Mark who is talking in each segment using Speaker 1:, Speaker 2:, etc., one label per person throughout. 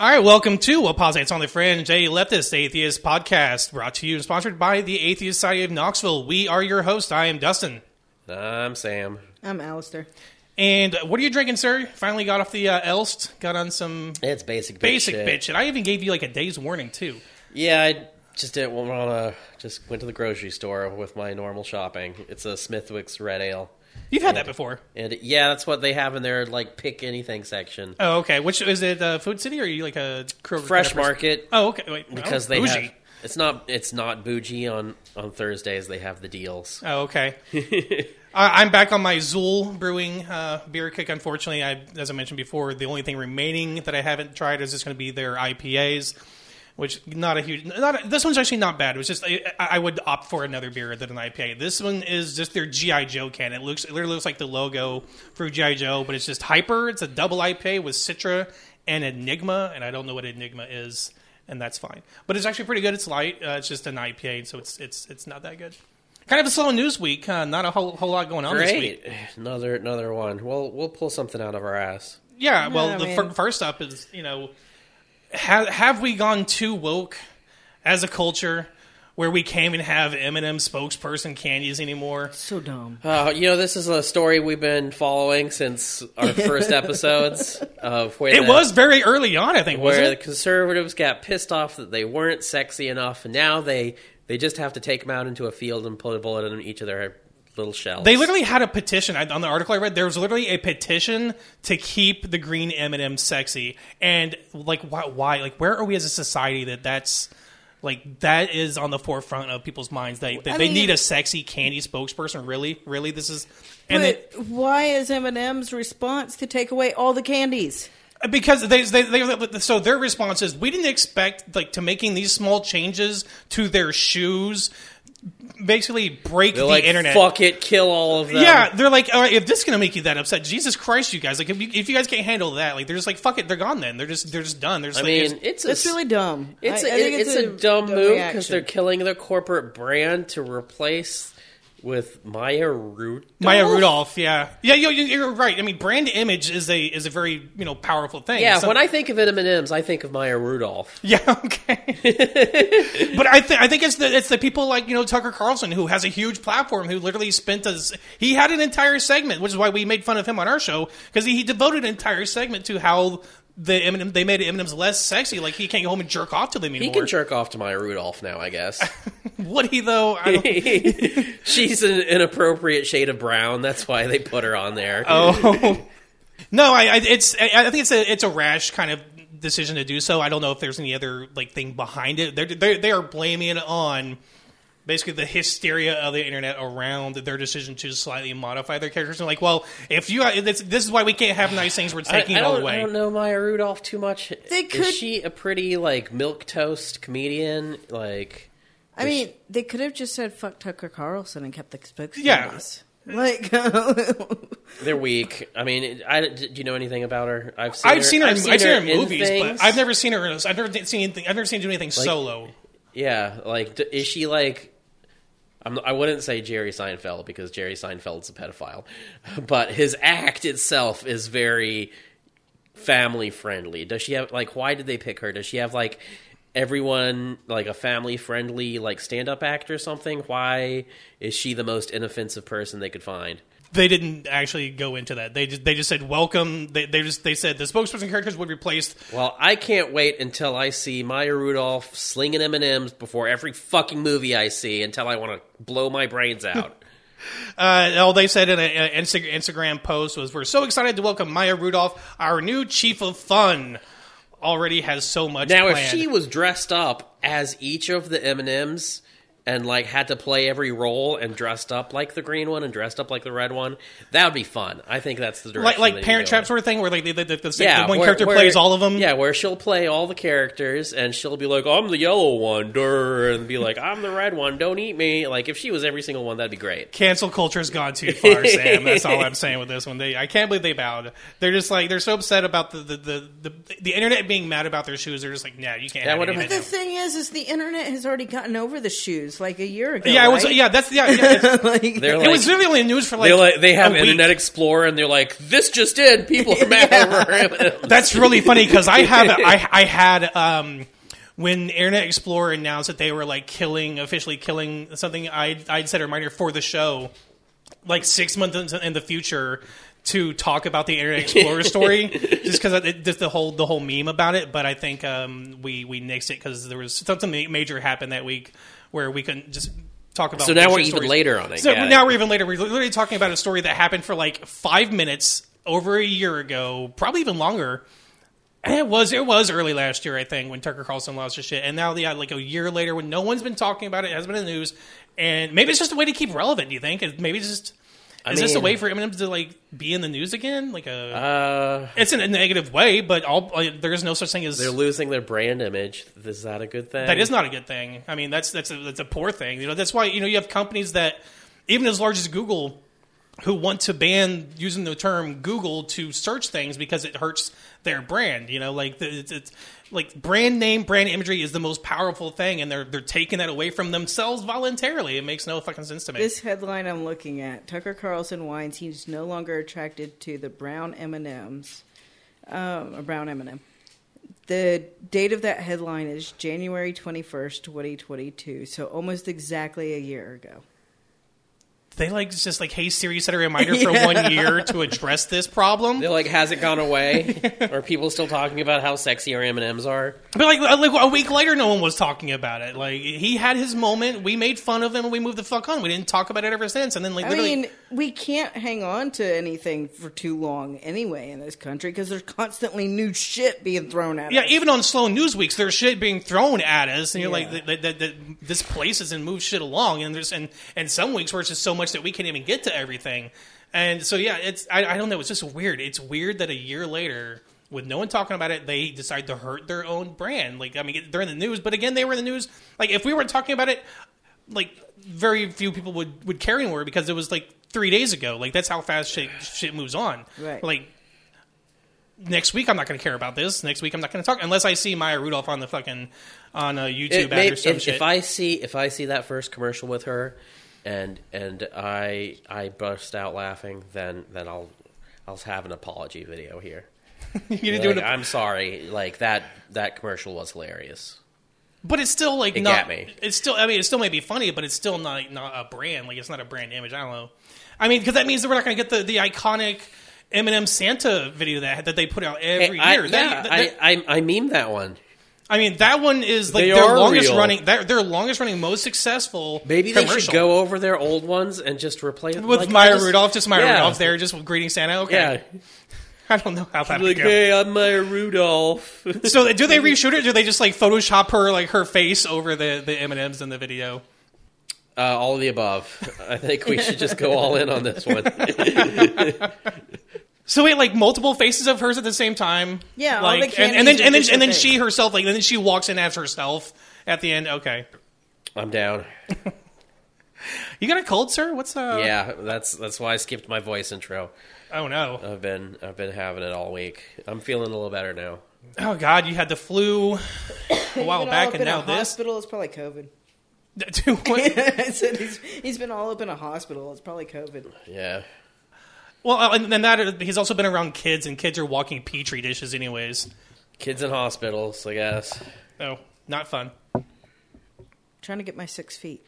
Speaker 1: All right, welcome to Apologites on the Fringe, a leftist atheist podcast brought to you and sponsored by the Atheist Society of Knoxville. We are your host. I am Dustin.
Speaker 2: I'm Sam.
Speaker 3: I'm Alistair.
Speaker 1: And what are you drinking, sir? Finally got off the uh, Elst, got on some
Speaker 2: It's basic bitch
Speaker 1: basic
Speaker 2: shit.
Speaker 1: bitch And I even gave you like a day's warning, too.
Speaker 2: Yeah, I just didn't want to. Just went to the grocery store with my normal shopping. It's a Smithwick's Red Ale,
Speaker 1: You've had that before.
Speaker 2: and yeah, that's what they have in their like pick anything section.
Speaker 1: Oh, okay. Which is it? Uh, Food City or are you like a Kroger
Speaker 2: Fresh
Speaker 1: kind of?
Speaker 2: Market
Speaker 1: Oh, okay. Wait,
Speaker 2: because
Speaker 1: oh,
Speaker 2: they
Speaker 1: bougie.
Speaker 2: have. It's not. It's not bougie on on Thursdays. They have the deals.
Speaker 1: Oh, okay. I'm back on my Xul Brewing uh, beer kick. Unfortunately, I, as I mentioned before, the only thing remaining that I haven't tried is just going to be their IPAs, which not a huge. Not a, this one's actually not bad. It was just I, I would opt for another beer than an IPA. This one is just their GI Joe can. It looks it literally looks like the logo for GI Joe, but it's just hyper. It's a double IPA with Citra and Enigma, and I don't know what Enigma is. And that's fine, but it's actually pretty good. It's light. Uh, it's just an IPA, so it's it's it's not that good. Kind of a slow news week. Uh, not a whole whole lot going on this week.
Speaker 2: Another another one. Well, we'll pull something out of our ass.
Speaker 1: Yeah. Well,
Speaker 3: I
Speaker 1: the
Speaker 3: mean-
Speaker 1: fir- first up is you know, have have we gone too woke as a culture where we can't even have M&M spokesperson candies anymore?
Speaker 3: So dumb.
Speaker 2: Uh, you know, this is a story we've been following since our first episodes of where
Speaker 1: It
Speaker 2: the-
Speaker 1: was very early on, I think,
Speaker 2: where
Speaker 1: wasn't
Speaker 2: the conservatives got pissed off that they weren't sexy enough, and now they they just have to take them out into a field and put a bullet in each of their little shells.
Speaker 1: They literally had a petition I- on the article I read. There was literally a petition to keep the green M&M sexy, and like why? Why? Like where are we as a society that that's like that is on the forefront of people's minds? They they, they
Speaker 3: mean-
Speaker 1: need a sexy candy spokesperson. Really, really, this is and
Speaker 3: But
Speaker 1: it,
Speaker 3: why is M&M's response to take away all the candies?
Speaker 1: because they, they, they so their response is we didn't expect like to making these small changes to their shoes basically break
Speaker 2: They're
Speaker 1: the
Speaker 2: like,
Speaker 1: internet.
Speaker 2: fuck it, kill all of them.
Speaker 1: Yeah, they're like, all right, if this is gonna make you that upset, Jesus Christ, you guys! Like, if you, if you guys can't handle that, like, they're just like, fuck it, they're gone. Then they're just they're just done. They're just
Speaker 2: I
Speaker 1: like,
Speaker 2: mean, it's a
Speaker 3: It's really dumb.
Speaker 2: it's
Speaker 3: I-
Speaker 2: a,
Speaker 3: I think
Speaker 2: it's, a, dumb move because they're killing their corporate brand to replace with Maya Rudolph.
Speaker 1: Maya Rudolph. Yeah, yeah, you, you're right. I mean, brand image is a is a very you know powerful thing.
Speaker 2: Yeah,
Speaker 1: So-
Speaker 2: when I think of M&M's, I think of Maya Rudolph.
Speaker 1: Yeah, okay. but I think I think it's the it's the people like you know Tucker Carlson who has a huge platform who literally spent a he had an entire segment, which is why we made fun of him on our show because he, he devoted an entire segment to how the M&M they made M&M's less sexy. Like he can't go home and jerk off to them anymore.
Speaker 2: He can jerk off to Maya Rudolph now, I guess.
Speaker 1: Would he though? I don't,
Speaker 2: She's an inappropriate shade of brown. That's why they put her on there.
Speaker 1: oh no, I, I it's I, I think it's a it's a rash kind of decision to do so. I don't know if there's any other like thing behind it. They're, they're they are blaming it on basically the hysteria of the internet around their decision to slightly modify their characters. And like, well, if you uh, this, this is why we can't have nice things. We're
Speaker 2: I,
Speaker 1: taking
Speaker 2: I
Speaker 1: it all
Speaker 2: don't,
Speaker 1: away.
Speaker 2: I don't know Maya Rudolph too much.
Speaker 3: They could-
Speaker 2: Is she a pretty like milk toast comedian? Like,
Speaker 3: I mean, they could have just said "fuck Tucker Carlson" and kept the spokesperson.
Speaker 1: Yeah.
Speaker 3: Like,
Speaker 2: they're weak. I mean, I, do you know anything about her? I've seen
Speaker 1: I've
Speaker 2: her,
Speaker 1: seen her. in- I've seen her in
Speaker 2: in
Speaker 1: movies,
Speaker 2: things.
Speaker 1: but I've never seen her. in- I've never seen anything. I've never seen her do anything solo.
Speaker 2: Yeah, like, is she like? I'm, I wouldn't say Jerry Seinfeld because Jerry Seinfeld's a pedophile, but his act itself is very family friendly. Does she have like? Why did they pick her? Does she have like everyone like a family friendly like stand up act or something? Why is she the most inoffensive person they could find?
Speaker 1: They didn't actually go into that. They just they just said welcome. They, they just they said the spokesperson characters would be replace
Speaker 2: Well, I can't wait until I see Maya Rudolph slinging M and M's before every fucking movie I see until I want to blow my brains out.
Speaker 1: Uh, all they said in an Instagram post was, "We're so excited to welcome Maya Rudolph, our new chief of fun. Already has so much
Speaker 2: now, if she was dressed up as each of the M and M's and like had to play every role and dressed up like the green one and dressed up like the red one, that would be fun. I think that's the direction.
Speaker 1: like like Parent Trap sort of thing, where like the, the, the, the,
Speaker 2: Yeah,
Speaker 1: the one
Speaker 2: where-
Speaker 1: character
Speaker 2: where-
Speaker 1: plays all of them.
Speaker 2: Yeah, where she'll play all the characters and she'll be like, "I'm the yellow one," durr, and be like, "I'm the red one. Don't eat me." Like if she was every single one, that'd be great.
Speaker 1: Cancel culture's gone too far, Sam. That's all I'm saying with this one. They, I can't believe they bowed. They're just like they're so upset about the the, the, the, the internet being mad about their shoes. They're just like, nah, you can't.
Speaker 2: That
Speaker 1: have
Speaker 2: would've
Speaker 1: any
Speaker 2: been-
Speaker 3: the thing is, is the internet has already gotten over the shoes. News like a year ago.
Speaker 1: Yeah, it was. Yeah, that's yeah. yeah
Speaker 3: like,
Speaker 1: it
Speaker 2: like,
Speaker 1: was really only news for like.
Speaker 2: they're like they have
Speaker 1: a week.
Speaker 2: Internet Explorer and they're like, this just did. People are mad over it.
Speaker 1: That's really funny because I have I I had um when Internet Explorer announced that they were like killing officially killing something I I'd set a reminder for the show like six months in- in the future to talk about the Internet Explorer story just because just the whole the whole meme about it. But I think um we we nixed it because there was something major happened that week where we couldn't just. Talk about
Speaker 2: So now we're
Speaker 1: bullshit
Speaker 2: even later on it.
Speaker 1: So
Speaker 2: Got it.
Speaker 1: now we're even later. We're literally talking about a story that happened for like five minutes over a year ago, probably even longer. And it was it was early last year, I think, when Tucker Carlson lost his shit. And now, yeah, like a year later, when no one's been talking about it, it hasn't been in the news, and maybe it's just a way to keep relevant. Do you think? Maybe it's just is this a way for M&M to like be in the news again? Like a
Speaker 2: Uh,
Speaker 1: it's in a negative way, but all like, there is no such thing as
Speaker 2: they're losing their brand image. Is that a good thing?
Speaker 1: that is not a good thing. I mean, that's that's a, that's a poor thing. You know, that's why you know you have companies that even as large as Google who want to ban using the term Google to search things because it hurts their brand. You know, like it's, it's like brand name, brand imagery is the most powerful thing, and they're they're taking that away from themselves voluntarily. It makes no fucking sense to me.
Speaker 3: This headline I'm looking at: Tucker Carlson whines he's no longer attracted to the brown M and M's. Um, a brown M and m The date of that headline is January 21st, 2022. So almost exactly a year ago.
Speaker 1: They like just like, hey Siri, set a reminder for
Speaker 3: Yeah.
Speaker 1: one year to address this problem.
Speaker 2: They're like, has it gone away? are people still talking about how sexy our M and M's are?
Speaker 1: But like, uh, like a week later, no one was talking about it. Like he had his moment. We made fun of him and we moved the fuck on. We didn't talk about it ever since. And then like
Speaker 3: I
Speaker 1: literally,
Speaker 3: mean, we can't hang on to anything for too long anyway in this country because there's constantly new shit being thrown at
Speaker 1: yeah,
Speaker 3: us.
Speaker 1: Yeah, even on slow news weeks, there's shit being thrown at us, and you're
Speaker 3: Yeah.
Speaker 1: like, that, that, that, this place isn't move shit along. And there's and and some weeks where it's just so much that we can't even get to everything. And so yeah, it's I, I don't know. It's just weird. It's weird that a year later. With no one talking about it, they decide to hurt their own brand. Like, I mean, they're in the news, but again, they were in the news. Like, if we weren't talking about it, like very few people would would care anymore because it was like three days ago. Like that's how fast shit shit moves on.
Speaker 3: Right.
Speaker 1: Like next week, I'm not going to care about this. Next week, I'm not going to talk unless I see Maya Rudolph on the fucking on a YouTube
Speaker 2: It
Speaker 1: ad
Speaker 2: may-
Speaker 1: or some
Speaker 2: if,
Speaker 1: shit.
Speaker 2: if I see if I see that first commercial with her, and and I I burst out laughing, then then I'll I'll have an apology video here.
Speaker 1: You're gonna
Speaker 2: Like,
Speaker 1: do it,
Speaker 2: I'm sorry, like that that commercial was hilarious.
Speaker 1: but it's still like
Speaker 2: It
Speaker 1: not.
Speaker 2: me.
Speaker 1: It's still. I mean, it still may be funny, but it's still not not a brand. Like it's not a brand image. I don't know. I mean, because that means that we're not going to get the the iconic M&M Santa video that that they put out every
Speaker 2: I,
Speaker 1: year. That-
Speaker 2: yeah,
Speaker 1: that-
Speaker 2: I, I I meme that one.
Speaker 1: I mean, that one is like
Speaker 2: They
Speaker 1: their longest
Speaker 2: real.
Speaker 1: running. Their, their longest running, most successful.
Speaker 2: Maybe they
Speaker 1: commercial.
Speaker 2: should go over their old ones and just replace
Speaker 1: with
Speaker 2: like, I
Speaker 1: Maya
Speaker 2: just-
Speaker 1: Rudolph. Just Maya
Speaker 2: Yeah.
Speaker 1: Rudolph there, just greeting Santa. Okay,
Speaker 2: Yeah,
Speaker 1: I don't know how that
Speaker 2: like
Speaker 1: go.
Speaker 2: hey, I'm Maya Rudolph.
Speaker 1: So do they reshoot it? Or do they just like Photoshop her like her face over the the M and M's in the video?
Speaker 2: Uh, all of the above. I think we should just go all in on this one.
Speaker 1: So wait, like multiple faces of hers at the same time.
Speaker 3: Yeah, all
Speaker 1: like
Speaker 3: the
Speaker 1: and, and then
Speaker 3: candies
Speaker 1: and then
Speaker 3: just
Speaker 1: and then she herself like and then she walks in as herself at the end. Okay,
Speaker 2: I'm down.
Speaker 1: you got a cold, sir? What's uh?
Speaker 2: Yeah, that's that's why I skipped my voice intro.
Speaker 1: Oh no.
Speaker 2: I've been I've been having it all week. I'm feeling a little better now.
Speaker 1: Oh god, you had the flu a while
Speaker 3: Been all
Speaker 1: back,
Speaker 3: up
Speaker 1: and
Speaker 3: in
Speaker 1: now
Speaker 3: a
Speaker 1: this.
Speaker 3: hospital. It's probably COVID.
Speaker 1: Dude, what?
Speaker 3: I said he's, he's been all up in a hospital. It's probably COVID.
Speaker 2: Yeah.
Speaker 1: Well, and then that he's also been around kids, and kids are walking petri dishes, anyways.
Speaker 2: Kids in hospitals, I guess.
Speaker 1: Oh, not fun.
Speaker 3: Trying to get my six feet.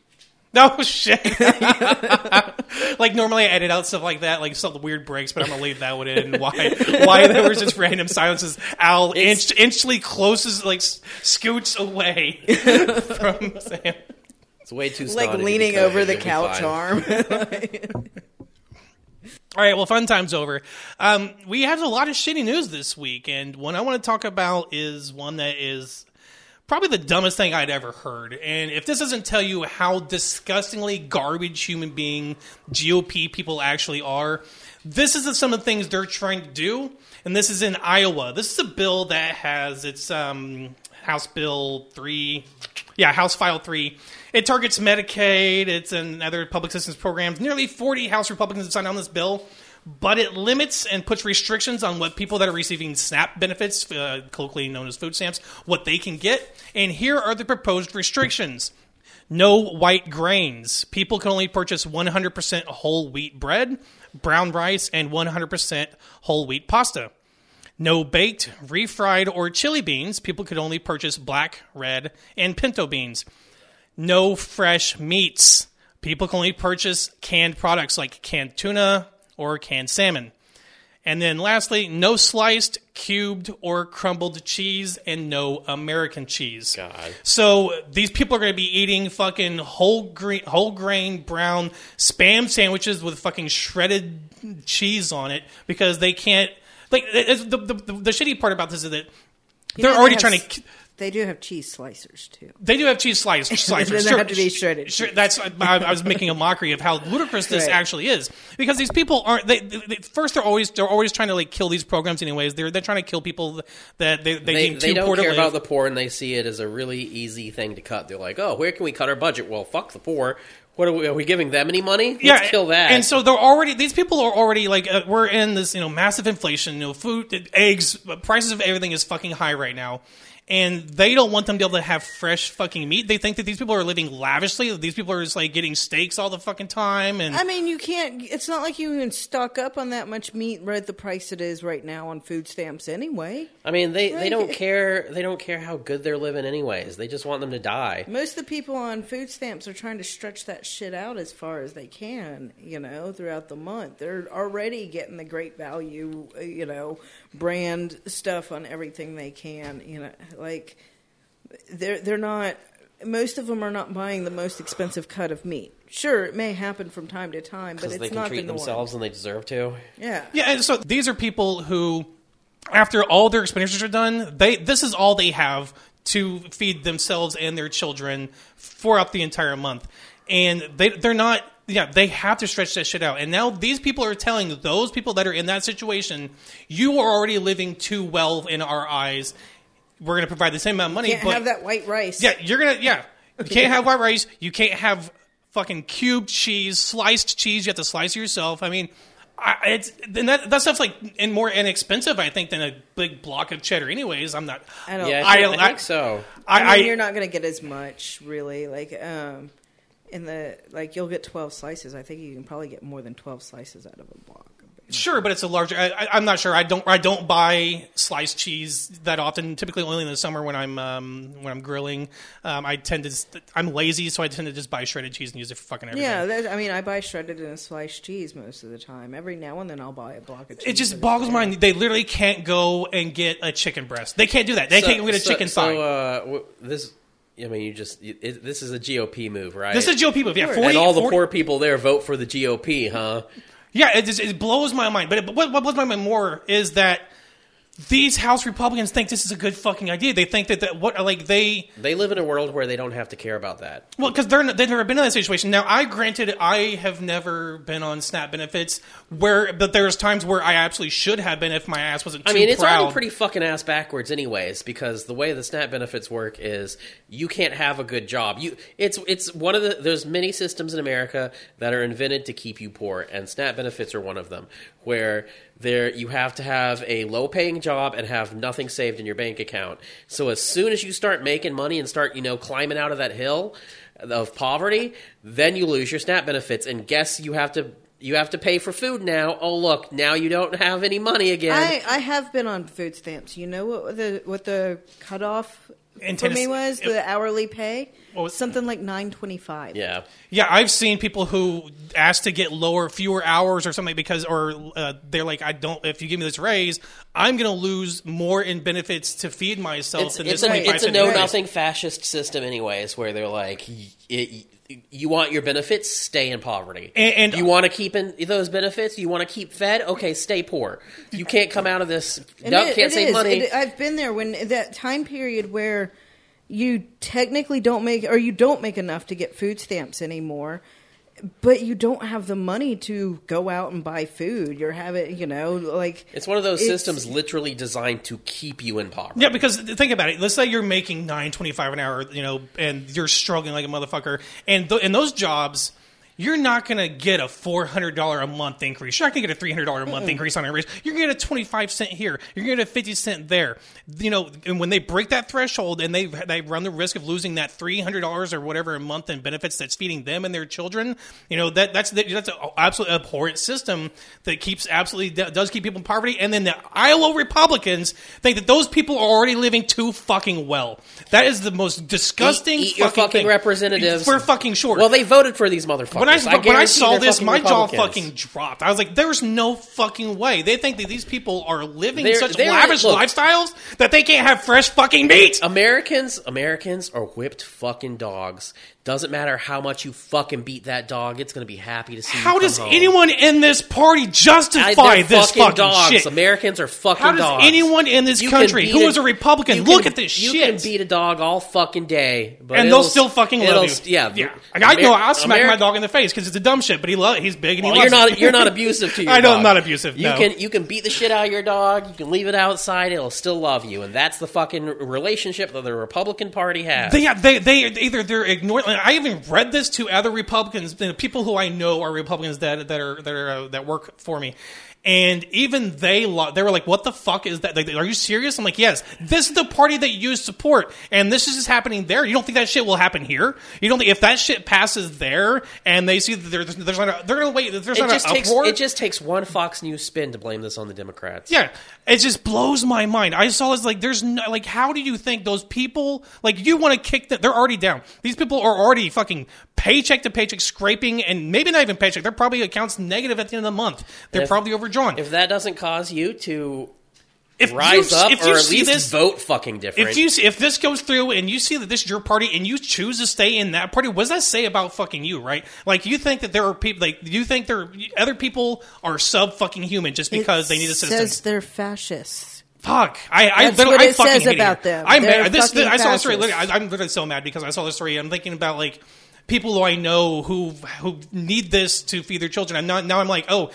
Speaker 1: No shit. like normally I edit out stuff like that, like some weird breaks, but I'm gonna leave that one in. Why? Why there was just random silences? Al inch, inchly closes, like scoots away from Sam.
Speaker 2: It's way too
Speaker 3: Like
Speaker 2: snotty to be
Speaker 3: leaning over the couch
Speaker 2: fine.
Speaker 3: arm.
Speaker 1: All right, well, fun time's over. Um, we have a lot of shitty news this week, and one I want to talk about is one that is probably the dumbest thing I'd ever heard. And if this doesn't tell you how disgustingly garbage human being GOP people actually are, this is some of the things they're trying to do. And this is in Iowa. This is a bill that has its um, House Bill 3. Yeah, House File 3. It targets Medicaid, it's and other public assistance programs. Nearly 40 House Republicans have signed on this bill, but it limits and puts restrictions on what people that are receiving SNAP benefits, uh, colloquially known as food stamps, what they can get. And here are the proposed restrictions. No white grains. People can only purchase 100% whole wheat bread, brown rice, and 100% whole wheat pasta. No baked, refried, or chili beans. People could only purchase black, red, and pinto beans. No fresh meats. People can only purchase canned products like canned tuna or canned salmon. And then lastly, no sliced, cubed, or crumbled cheese, and no American cheese.
Speaker 2: God.
Speaker 1: So these people are going to be eating fucking whole grain, whole grain brown spam sandwiches with fucking shredded cheese on it because they can't. Like it's- the the, the, the shitty part about this is that
Speaker 3: You
Speaker 1: they're already
Speaker 3: they
Speaker 1: trying to.
Speaker 3: They do have cheese slicers too.
Speaker 1: They do have cheese slice, slicers.
Speaker 3: They
Speaker 1: Sure,
Speaker 3: have to be shredded
Speaker 1: Sure,
Speaker 3: cheese.
Speaker 1: that's I, I was making a mockery of how ludicrous this
Speaker 3: Right.
Speaker 1: actually is because these people aren't. They, they, they- first, they're always they're always trying to like kill these programs. Anyways, they're they're trying to kill people that they they,
Speaker 2: They, they don't care about the poor, and they see it as a really easy thing to cut. They're like, "Oh, where can we cut our budget?" Well, fuck the poor. What are we, are we giving them any money? Let's
Speaker 1: yeah,
Speaker 2: kill that.
Speaker 1: And so they're already these people are already like uh, we're in this you know massive inflation. You know, food, eggs, prices of everything is fucking high right now. And they don't want them to be able to have fresh fucking meat. They think that these people are living lavishly. That these people are just like getting steaks all the fucking time. And
Speaker 3: I mean, you can't. It's not like you can stock up on that much meat right at the price it is right now on food stamps anyway.
Speaker 2: I mean, they, they don't care. They don't care how good they're living, anyways. They just want them to die.
Speaker 3: Most of the people on food stamps are trying to stretch that shit out as far as they can, you know, throughout the month. They're already getting the great value, uh, you know, brand stuff on everything they can, you know, like they're they're not most of them are not buying the most expensive cut of meat. Sure, it may happen from time to time, but
Speaker 2: Because
Speaker 3: it's
Speaker 2: they can
Speaker 3: not
Speaker 2: treat
Speaker 3: the norm.
Speaker 2: themselves and they deserve to.
Speaker 3: Yeah.
Speaker 1: Yeah, and so these are people who, after all their expenditures are done, they this is all they have to feed themselves and their children for throughout the entire month, and they they're not. Yeah, they have to stretch that shit out. And now these people are telling those people that are in that situation, you are already living too well in our eyes. We're going to provide the same amount of money,
Speaker 3: Can't
Speaker 1: but
Speaker 3: have that white rice.
Speaker 1: yeah, you're gonna yeah. You can't have white rice. You can't have fucking cubed cheese, sliced cheese. You have to slice it yourself. I mean, I, it's and that that stuff's like and more inexpensive, I think, than a big block of cheddar. Anyways, I'm not.
Speaker 3: I don't.
Speaker 2: Yeah,
Speaker 1: I
Speaker 2: I,
Speaker 1: don't-
Speaker 2: think so.
Speaker 1: I,
Speaker 3: I
Speaker 1: I,
Speaker 3: mean, you're not going to get as much, really. Like, um, in the like, you'll get 12 slices. I think you can probably get more than 12 slices out of a block.
Speaker 1: Sure, but it's a larger. I, I, I'm not sure. I don't. I don't buy sliced cheese that often. Typically, only in the summer when I'm um, when I'm grilling. Um, I tend to. I'm lazy, so I tend to just buy shredded cheese and use it for fucking everything.
Speaker 3: Yeah, that, I mean, I buy shredded and sliced cheese most of the time. Every now and then, I'll buy a block of cheese.
Speaker 1: It just boggles my mind. They literally can't go and get a chicken breast. They can't do that. They
Speaker 2: So-
Speaker 1: can't get a
Speaker 2: so-
Speaker 1: chicken
Speaker 2: so,
Speaker 1: thigh.
Speaker 2: uh, this, I mean, you just you- it, this is a GOP move, right?
Speaker 1: This is a GOP move. Yeah, 40,
Speaker 2: and all the
Speaker 1: 40
Speaker 2: poor people there vote for the GOP, huh?
Speaker 1: Yeah, it, just, it blows my mind. But it, what, what blows my mind more is that these House Republicans think this is a good fucking idea. They think that, that what like they
Speaker 2: They live in a world where they don't have to care about that.
Speaker 1: well because they're they've never been in that situation. Now, I granted I have never been on SNAP benefits where, but there's times where I absolutely should have been if my ass wasn't too
Speaker 2: I mean, it's
Speaker 1: proud.
Speaker 2: already pretty fucking ass backwards, anyways. Because the way the SNAP benefits work is you can't have a good job. You, it's it's one of the there's many systems in America that are invented to keep you poor, and SNAP benefits are one of them. Where there you have to have a low paying job and have nothing saved in your bank account. So as soon as you start making money and start you know climbing out of that hill of poverty, then you lose your SNAP benefits, and guess you have to. You have to pay for food now. Oh, look! Now you don't have any money again.
Speaker 3: I, I have been on food stamps. You know what the what the cutoff
Speaker 1: In
Speaker 3: for me
Speaker 1: Tennessee-
Speaker 3: was? The hourly pay?
Speaker 1: What was-
Speaker 3: Something like nine twenty five.
Speaker 2: Yeah.
Speaker 1: Yeah, I've seen people who ask to get lower, fewer hours or something because, or uh, they're like, I don't. If you give me this raise, I'm going to lose more in benefits to feed myself
Speaker 2: It's,
Speaker 1: than
Speaker 2: it's,
Speaker 1: this
Speaker 2: a,
Speaker 1: 25
Speaker 2: it's a
Speaker 1: cent
Speaker 2: know
Speaker 1: raise.
Speaker 2: nothing fascist system, anyways, where they're like, y- y- you want your benefits, stay in poverty.
Speaker 1: And- and-
Speaker 2: you want to keep in those benefits, you want to keep fed, okay, stay poor. You can't come out of this.
Speaker 3: And
Speaker 2: No,
Speaker 3: it-
Speaker 2: can't
Speaker 3: it
Speaker 2: save
Speaker 3: is.
Speaker 2: money.
Speaker 3: It- I've been there when that time period where you technically don't make or you don't make enough to get food stamps anymore, but you don't have the money to go out and buy food. You're having, you know, like
Speaker 2: it's one of those systems literally designed to keep you in poverty.
Speaker 1: Yeah, because think about it. Let's say you're making nine twenty five an hour, you know, and you're struggling like a motherfucker, and th- in those jobs, you're not going to get a $400 a month increase. You're not going to get a $300 a month increase on a raise. You're going to get a 25 cent here. You're going to get a 50 cent there. You know, and when they break that threshold and they they run the risk of losing that $300 or whatever a month in benefits that's feeding them and their children, you know, that that's that's an absolutely abhorrent system that keeps absolutely does keep people in poverty. And then the Iowa Republicans think that those people are already living too fucking well. That is the most disgusting
Speaker 2: Eat- eat your
Speaker 1: fucking,
Speaker 2: fucking
Speaker 1: thing.
Speaker 2: representatives.
Speaker 1: We're fucking short.
Speaker 2: Well, they voted for these motherfuckers.
Speaker 1: when I, when I saw this, my jaw fucking dropped. I was like, "There's no fucking way." They think that these people are living
Speaker 2: They're-
Speaker 1: such
Speaker 2: they're-
Speaker 1: lavish
Speaker 2: look.
Speaker 1: lifestyles that they can't have fresh fucking meat.
Speaker 2: Americans, Americans are whipped fucking dogs. Doesn't matter how much you fucking beat that dog, it's gonna be happy to see you
Speaker 1: How
Speaker 2: come
Speaker 1: does
Speaker 2: home.
Speaker 1: anyone in this party justify
Speaker 2: they're
Speaker 1: this
Speaker 2: fucking
Speaker 1: fucking
Speaker 2: dogs.
Speaker 1: shit?
Speaker 2: Americans are fucking
Speaker 1: How does
Speaker 2: dogs.
Speaker 1: anyone in this
Speaker 2: You
Speaker 1: country who is a
Speaker 2: you
Speaker 1: Republican
Speaker 2: can-
Speaker 1: look at this
Speaker 2: you
Speaker 1: shit?
Speaker 2: You can beat a dog all fucking day, but
Speaker 1: and they'll still fucking love you.
Speaker 2: Yeah,
Speaker 1: yeah. Like, I know I'll smack my dog in the face because it's a dumb shit, but he lo- he's big and he
Speaker 2: Well,
Speaker 1: loves
Speaker 2: you're
Speaker 1: it.
Speaker 2: not you're not abusive to your
Speaker 1: I know
Speaker 2: dog.
Speaker 1: I'm not abusive,
Speaker 2: You
Speaker 1: no.
Speaker 2: can you can beat the shit out of your dog. You can leave it outside. It'll still love you, and that's the fucking relationship that the Republican Party has.
Speaker 1: They, they, they, either they're ignoring. I even read this to other Republicans, people who I know are Republicans that that are that are uh, that work for me, and even they lo- they were like, "What the fuck is that? Like, are you serious?" I'm like, "Yes, this is the party that you support, and this is just happening there. You don't think that shit will happen here? You don't think if that shit passes there and they see that there's there's not a, they're gonna wait, there's
Speaker 2: it
Speaker 1: not
Speaker 2: just
Speaker 1: an
Speaker 2: takes
Speaker 1: uproar?
Speaker 2: it just takes one Fox News spin to blame this on the Democrats.
Speaker 1: Yeah, it just blows my mind. I saw this like, there's no, like, how do you think those people like you want to kick that? They're already down. These people are already fucking paycheck to paycheck scraping, and maybe not even paycheck. They're probably accounts negative at the end of the month. They're
Speaker 2: If-
Speaker 1: probably overdrawn.
Speaker 2: If that doesn't cause you to
Speaker 1: If
Speaker 2: rise
Speaker 1: you,
Speaker 2: up
Speaker 1: if
Speaker 2: or
Speaker 1: you
Speaker 2: at
Speaker 1: see
Speaker 2: least
Speaker 1: this,
Speaker 2: vote fucking different,
Speaker 1: if you see, if this goes through and you see that this is your party and you choose to stay in that party, what does that say about fucking you, right? Like you think that there are people like you think there other people are sub fucking human just because they need assistance.
Speaker 3: Says they're fascists.
Speaker 1: Fuck! I I,
Speaker 3: That's
Speaker 1: but
Speaker 3: what
Speaker 1: I
Speaker 3: it
Speaker 1: fucking
Speaker 3: says
Speaker 1: hate
Speaker 3: about
Speaker 1: it.
Speaker 3: them.
Speaker 1: I'm
Speaker 3: They're
Speaker 1: mad. This,
Speaker 3: fucking
Speaker 1: I saw the story. Literally, I, I'm literally so mad because I saw the story. I'm thinking about like people who I know who who need this to feed their children. I'm not now. I'm like, oh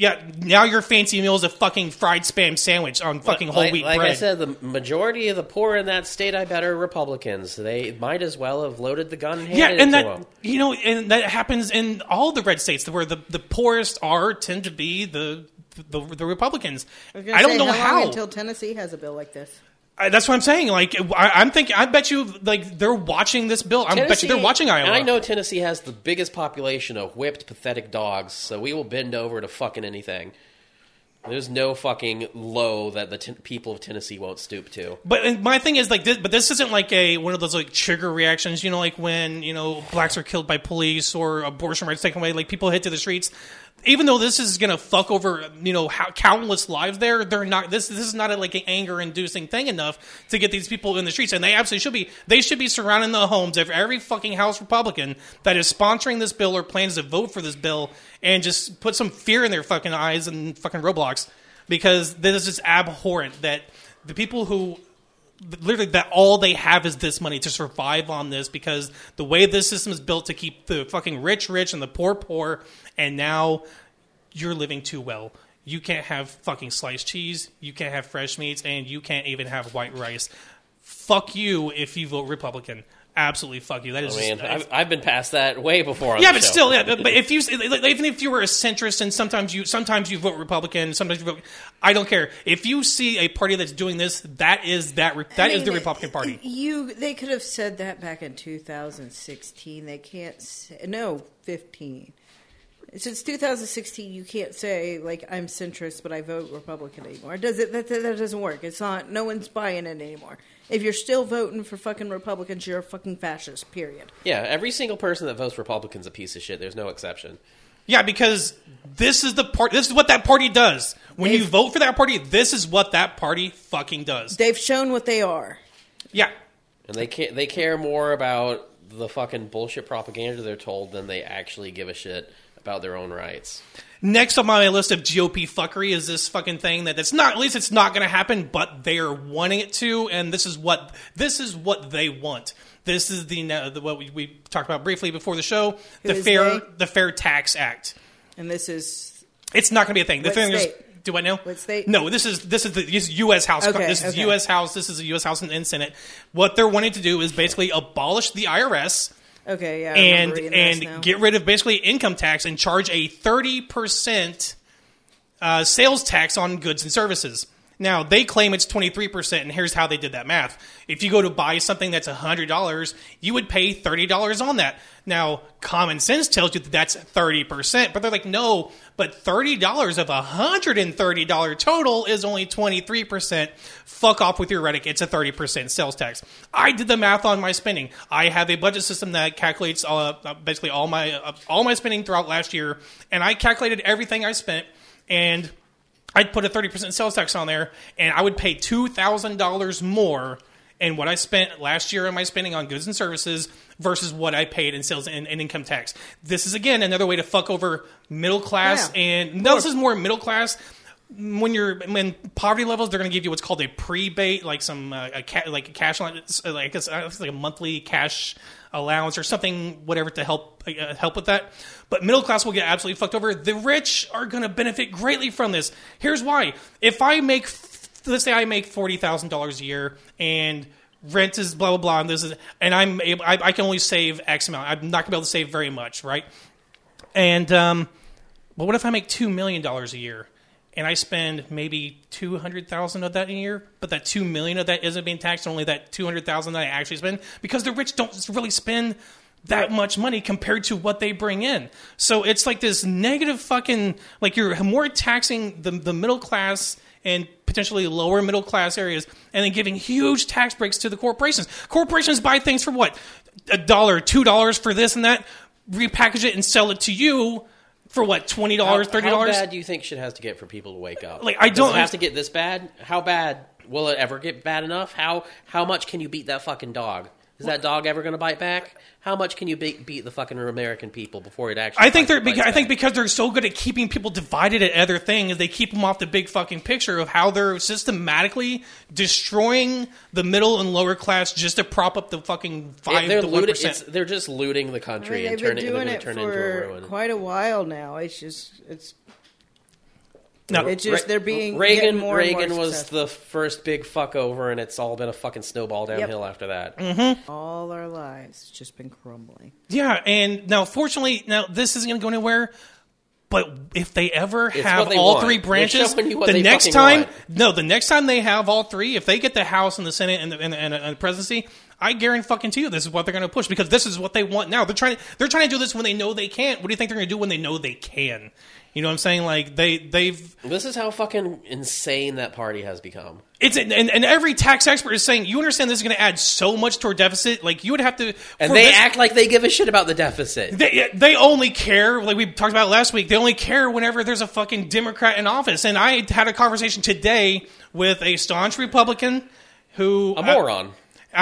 Speaker 1: yeah. Now your fancy meal is a fucking fried spam sandwich on fucking whole
Speaker 2: like,
Speaker 1: wheat
Speaker 2: like
Speaker 1: bread.
Speaker 2: I said, the majority of the poor in that state, I bet, are Republicans. They might as well have loaded the gun and handed
Speaker 1: yeah,
Speaker 2: it
Speaker 1: and
Speaker 2: to
Speaker 1: that
Speaker 2: them.
Speaker 1: you know, and that happens in all the red states where the, the poorest are tend to be the the, the Republicans.
Speaker 3: I,
Speaker 1: I, don't
Speaker 3: say,
Speaker 1: know
Speaker 3: how,
Speaker 1: how.
Speaker 3: until Tennessee has a bill like this.
Speaker 1: I, that's what I'm saying. Like I, I'm thinking, I bet you like they're watching this bill. I bet you they're watching Iowa.
Speaker 2: And I know Tennessee has the biggest population of whipped, pathetic dogs, so we will bend over to fucking anything. There's no fucking low that the ten- people of Tennessee won't stoop to.
Speaker 1: But and my thing is like, this, but this isn't like a one of those like trigger reactions. You know, like when you know blacks are killed by police or abortion rights taken away, like people hit to the streets. Even though this is gonna fuck over you know how, countless lives there, they're not. This this is not a, like an anger inducing thing enough to get these people in the streets, and they absolutely should be. They should be surrounding the homes of every fucking House Republican that is sponsoring this bill or plans to vote for this bill, and just put some fear in their fucking eyes and fucking Roblox because this is abhorrent that the people who literally that all they have is this money to survive on this because the way this system is built to keep the fucking rich rich and the poor poor and now you're living too well. You can't have fucking sliced cheese you can't have fresh meats and you can't even have white rice. Fuck you if you vote republican absolutely fuck you that is
Speaker 2: I mean,
Speaker 1: just,
Speaker 2: I've, I've been past that way before. On
Speaker 1: yeah,
Speaker 2: the
Speaker 1: but
Speaker 2: show.
Speaker 1: still, yeah. But but if you even if you were a centrist and sometimes you sometimes you vote Republican, sometimes you vote, I don't care. If you see a party that's doing this, that is that re- that
Speaker 3: I
Speaker 1: is the Republican Party.
Speaker 3: You, they could have said that back in 2016. They can't say no 15. Since 2016, you can't say like I'm centrist, but I vote Republican anymore. Does it? That, that, that doesn't work. It's not. No one's buying it anymore. If you're still voting for fucking Republicans, you're a fucking fascist. Period.
Speaker 2: Yeah, every single person that votes Republican's a piece of shit. There's no exception.
Speaker 1: Yeah, because this is the part. This is what that party does. When you
Speaker 3: They've-
Speaker 1: vote for that party, this is what that party fucking does.
Speaker 3: They've shown what they are.
Speaker 1: Yeah.
Speaker 2: And they ca- they care more about the fucking bullshit propaganda they're told than they actually give a shit about their own rights.
Speaker 1: Next on my list of GOP fuckery is this fucking thing that it's not. At least it's not going to happen, but they are wanting it to, and this is what this is what they want. This is the, the what we, we talked about briefly before the show. the fair
Speaker 3: they?
Speaker 1: the Fair Tax Act.
Speaker 3: And this is
Speaker 1: It's not going to be a thing. The thing is, do I know?
Speaker 3: What state?
Speaker 1: No, this is this is the this is U.S. House.
Speaker 3: Okay,
Speaker 1: this is
Speaker 3: okay.
Speaker 1: U.S. House. This is the U.S. House and, and Senate. What they're wanting to do is basically abolish the IRS
Speaker 3: Okay, yeah. I
Speaker 1: and and get rid of basically income tax and charge a thirty percent uh, sales tax on goods and services. Now they claim it's twenty three percent, and here's how they did that math. If you go to buy something that's hundred dollars, you would pay thirty dollars on that. Now common sense tells you that that's thirty percent, but they're like, no, but thirty dollars of a hundred and thirty dollar total is only twenty three percent. Fuck off with your rhetoric. It's a thirty percent sales tax. I did the math on my spending. I have a budget system that calculates uh, basically all my uh, all my spending throughout last year, and I calculated everything I spent and I'd put a 30% sales tax on there, and I would pay $2,000 more in what I spent last year in my spending on goods and services versus what I paid in sales and, and income tax. This is, again, another way to fuck over middle class.
Speaker 3: Yeah.
Speaker 1: And no, this is more middle class. When you're when poverty levels, they're going to give you what's called a pre-bate, like some uh, a ca- like a cash uh, like it's, uh, it's like a monthly cash allowance or something, whatever to help uh, help with that. But middle class will get absolutely fucked over. The rich are going to benefit greatly from this. Here's why: if I make, let's say, I make forty thousand dollars a year, and rent is blah blah blah, and this is, and I'm able, I, I can only save X amount. I'm not going to be able to save very much, right? And um, but what if I make two million dollars a year? and I spend maybe two hundred thousand of that a year, but that two million of that isn't being taxed. Only that two hundred thousand that I actually spend because the rich don't really spend that much money compared to what they bring in. So it's like this negative fucking like you're more taxing the the middle class and potentially lower middle class areas, and then giving huge tax breaks to the corporations. Corporations buy things for what a dollar, two dollars for this and that, repackage it and sell it to you for what twenty dollars,
Speaker 2: How-
Speaker 1: thirty
Speaker 2: How
Speaker 1: dollars.
Speaker 2: bad do you think shit has to get for people to wake up?
Speaker 1: Like, I don't-
Speaker 2: it have to get this bad. How bad will it ever get bad enough? How how much can you beat that fucking dog? Is that dog ever going to bite back? How much can you beat, beat the fucking American people before it actually?
Speaker 1: I think they're.
Speaker 2: bites
Speaker 1: Beca- I think because they're so good at keeping people divided at other things, they keep them off the big fucking picture of how they're systematically destroying the middle and lower class just to prop up the fucking five
Speaker 2: they're
Speaker 1: to one
Speaker 2: looting. It's, they're just looting the
Speaker 3: I
Speaker 2: country
Speaker 3: mean,
Speaker 2: and
Speaker 3: they've
Speaker 2: turning it,
Speaker 3: doing
Speaker 2: they're
Speaker 3: it
Speaker 2: gonna turn it into a ruin.
Speaker 3: quite a while now. It's just it's
Speaker 1: No,
Speaker 3: it's just
Speaker 2: Re-
Speaker 3: they're being
Speaker 2: Reagan.
Speaker 3: getting more and more
Speaker 2: Reagan was
Speaker 3: successful.
Speaker 2: the first big fuck over, and it's all been a fucking snowball downhill after that.
Speaker 1: Mm-hmm.
Speaker 3: all our lives. It's just been crumbling.
Speaker 1: yeah, and now fortunately, now this isn't going to go anywhere. But if they ever
Speaker 2: It's
Speaker 1: have
Speaker 2: they
Speaker 1: all
Speaker 2: want.
Speaker 1: three branches,
Speaker 2: showing you what
Speaker 1: the next time,
Speaker 2: want.
Speaker 1: no, the next time they have all three, if they get the House and the Senate and the, and the, and the, and the presidency, I guarantee fucking to you, this is what they're going to push because this is what they want now. They're trying, they're trying to do this when they know they can't. What do you think they're going to do when they know they can? You know what I'm saying? Like they, they've,
Speaker 2: This is how fucking insane that party has become.
Speaker 1: it's and, and every tax expert is saying you understand this is going to add so much to our deficit. Like you would have to,
Speaker 2: And they
Speaker 1: this-
Speaker 2: act like they give a shit about the deficit.
Speaker 1: They, they only care, like we talked about last week, they only care whenever there's a fucking Democrat in office. And I had a conversation today with a staunch Republican who.
Speaker 2: A uh, moron.
Speaker 1: I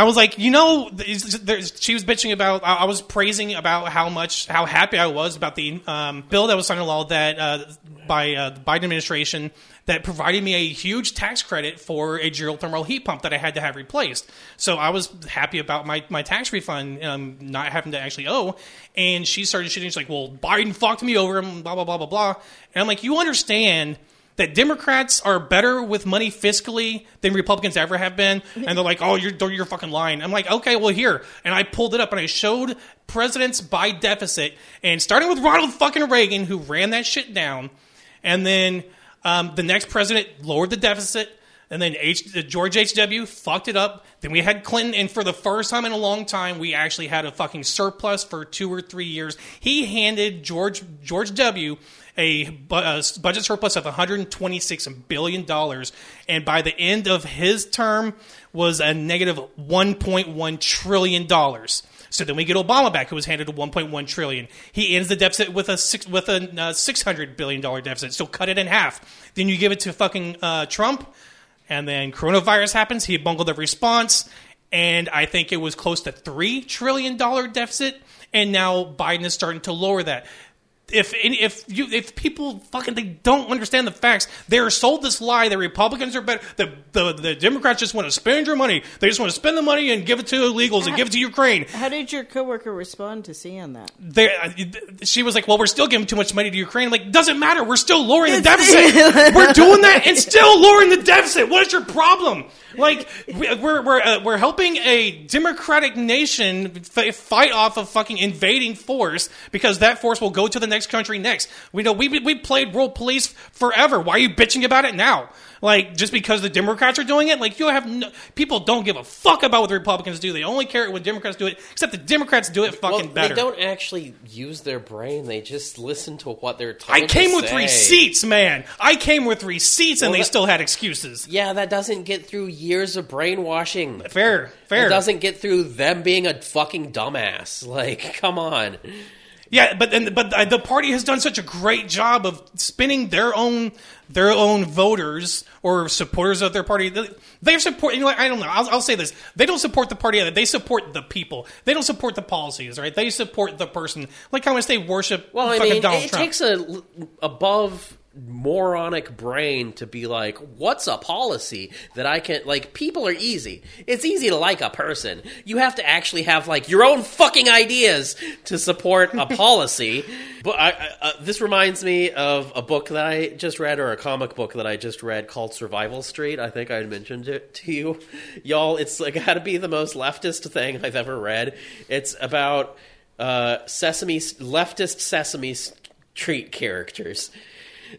Speaker 1: was like, you know, she was bitching about. I I was praising about how much, how happy I was about the um, bill that was signed into law that uh, by uh, the Biden administration that provided me a huge tax credit for a geothermal heat pump that I had to have replaced. So I was happy about my, my tax refund um, not having to actually owe. And she started shitting. She's like, "Well, Biden fucked me over," and blah blah blah blah blah. And I'm like, "You understand?" That Democrats are better with money fiscally than Republicans ever have been, and they're like, "Oh, you're you're fucking lying." I'm like, "Okay, well here," and I pulled it up and I showed presidents by deficit, and starting with Ronald fucking Reagan, who ran that shit down, and then um, the next president lowered the deficit. And then H- uh, George H.W. fucked it up. Then we had Clinton, and for the first time in a long time, we actually had a fucking surplus for two or three years. He handed George George W. a, bu- a budget surplus of 126 billion dollars, and by the end of his term, was a negative 1.1 trillion dollars. So then we get Obama back, who was handed a 1.1 trillion. He ends the deficit with a six, with a uh, 600 billion dollar deficit. So cut it in half. Then you give it to fucking uh, Trump, and then coronavirus happens. He bungled the response, and I think it was close to three trillion dollar deficit. And now Biden is starting to lower that. If if you if people fucking they don't understand the facts, they're sold this lie that Republicans are better. The the, the Democrats just want to spend your money. They just want to spend the money and give it to illegals and give it to Ukraine.
Speaker 3: How did your coworker respond to seeing that?
Speaker 1: They, uh, she was like, "Well, we're still giving too much money to Ukraine." Like, doesn't matter. We're still lowering the deficit. we're doing that and still lowering the deficit. What is your problem? Like, we- we're we're uh, we're helping a democratic nation f- fight off a fucking invading force because that force will go to the next country next. We know we we played world police forever. Why are you bitching about it now? Like just because the Democrats are doing it, like you have no, people don't give a fuck about what the Republicans do. They only care when Democrats do it. Except the Democrats do it fucking
Speaker 2: well,
Speaker 1: better.
Speaker 2: they don't actually use their brain; they just listen to what they're told.
Speaker 1: I came
Speaker 2: to
Speaker 1: with
Speaker 2: say.
Speaker 1: receipts, man. I came with receipts, and they
Speaker 2: that-
Speaker 1: still had excuses.
Speaker 2: Yeah, that doesn't get through years of brainwashing.
Speaker 1: Fair, fair.
Speaker 2: It doesn't get through them being a fucking dumbass. Like, come on.
Speaker 1: Yeah, but and, but the party has done such a great job of spinning their own their own voters or supporters of their party. They- They support. You know, I don't know. I'll, I'll say this: they don't support the party. They support the people. They don't support the policies. Right? They support the person. Like how much they worship.
Speaker 2: Well, I mean,
Speaker 1: Donald
Speaker 2: it
Speaker 1: Trump.
Speaker 2: takes a above moronic brain to be like, what's a policy that I can like? People are easy. It's easy to like a person. You have to actually have like your own fucking ideas to support a policy. But I, I, uh, this reminds me of a book that I just read, or a comic book that I just read called Survival Street. I think I had mentioned it to you, y'all. It's like got to be the most leftist thing I've ever read. It's about uh, Sesame leftist Sesame Street characters.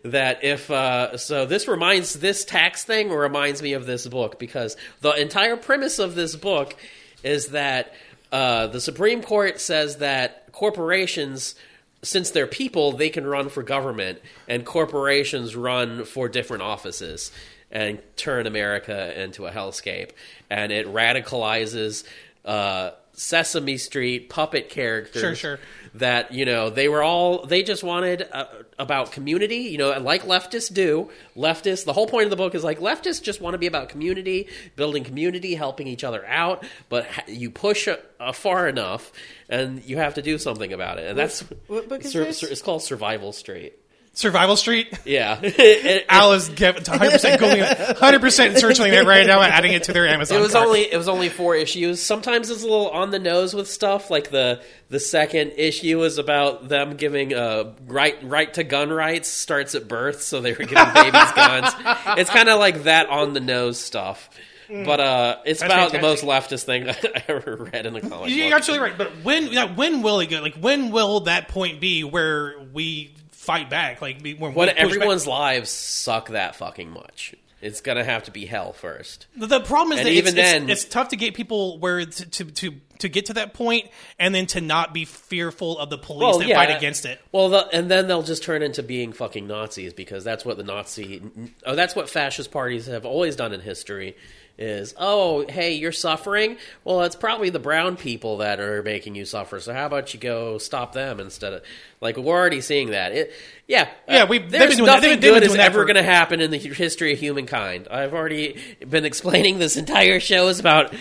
Speaker 2: That if uh, so, this reminds this tax thing reminds me of this book because the entire premise of this book is that uh, the Supreme Court says that corporations, since they're people, they can run for government, and corporations run for different offices and turn America into a hellscape, and it radicalizes. Uh, Sesame Street puppet characters
Speaker 1: Sure, sure.
Speaker 2: that you know they were all they just wanted uh, about community. You know and like leftists do leftists the whole point of the book is like leftists just want to be about community building community helping each other out but you push a, a far enough and you have to do something about it and that's
Speaker 3: what book is
Speaker 2: Sur- sur- it's called survival street
Speaker 1: Survival Street.
Speaker 2: yeah It- it-
Speaker 1: Al is 100 percent going, 100 percent searching it right now and adding it to their Amazon.
Speaker 2: It was
Speaker 1: cart.
Speaker 2: only it was only four issues. Sometimes it's a little on the nose with stuff. Like the the second issue is about them giving uh, right right to gun rights starts at birth, so they were giving babies guns. It's kind of like that on the nose stuff. But uh, it's
Speaker 1: Mm. That's
Speaker 2: about the most leftist thing I ever read in a comic
Speaker 1: You're
Speaker 2: book.
Speaker 1: absolutely right. But when yeah, when will it go? Like when will that point be where we fight back? Like when,
Speaker 2: When
Speaker 1: we push back?
Speaker 2: everyone's lives suck that fucking much, it's gonna have to be hell first.
Speaker 1: The- problem is
Speaker 2: And
Speaker 1: that
Speaker 2: even
Speaker 1: it's, it's-
Speaker 2: then-
Speaker 1: it's, tough to get people where to, to to to get to that point and then to not be fearful of the police that fight against it.
Speaker 2: Well, the, and then they'll just turn into being fucking Nazis because that's what the Nazi, oh, that's what fascist parties have always done in history. Is oh hey you're suffering? Well, it's probably the brown people that are making you suffer. So how about you go stop them instead of like we're already seeing that. It, yeah,
Speaker 1: Yeah,
Speaker 2: uh,
Speaker 1: we- they've
Speaker 2: there's
Speaker 1: been doing that-
Speaker 2: nothing
Speaker 1: they've been- they've been
Speaker 2: good is ever going to happen in the history of humankind. I've already been explaining this entire show is about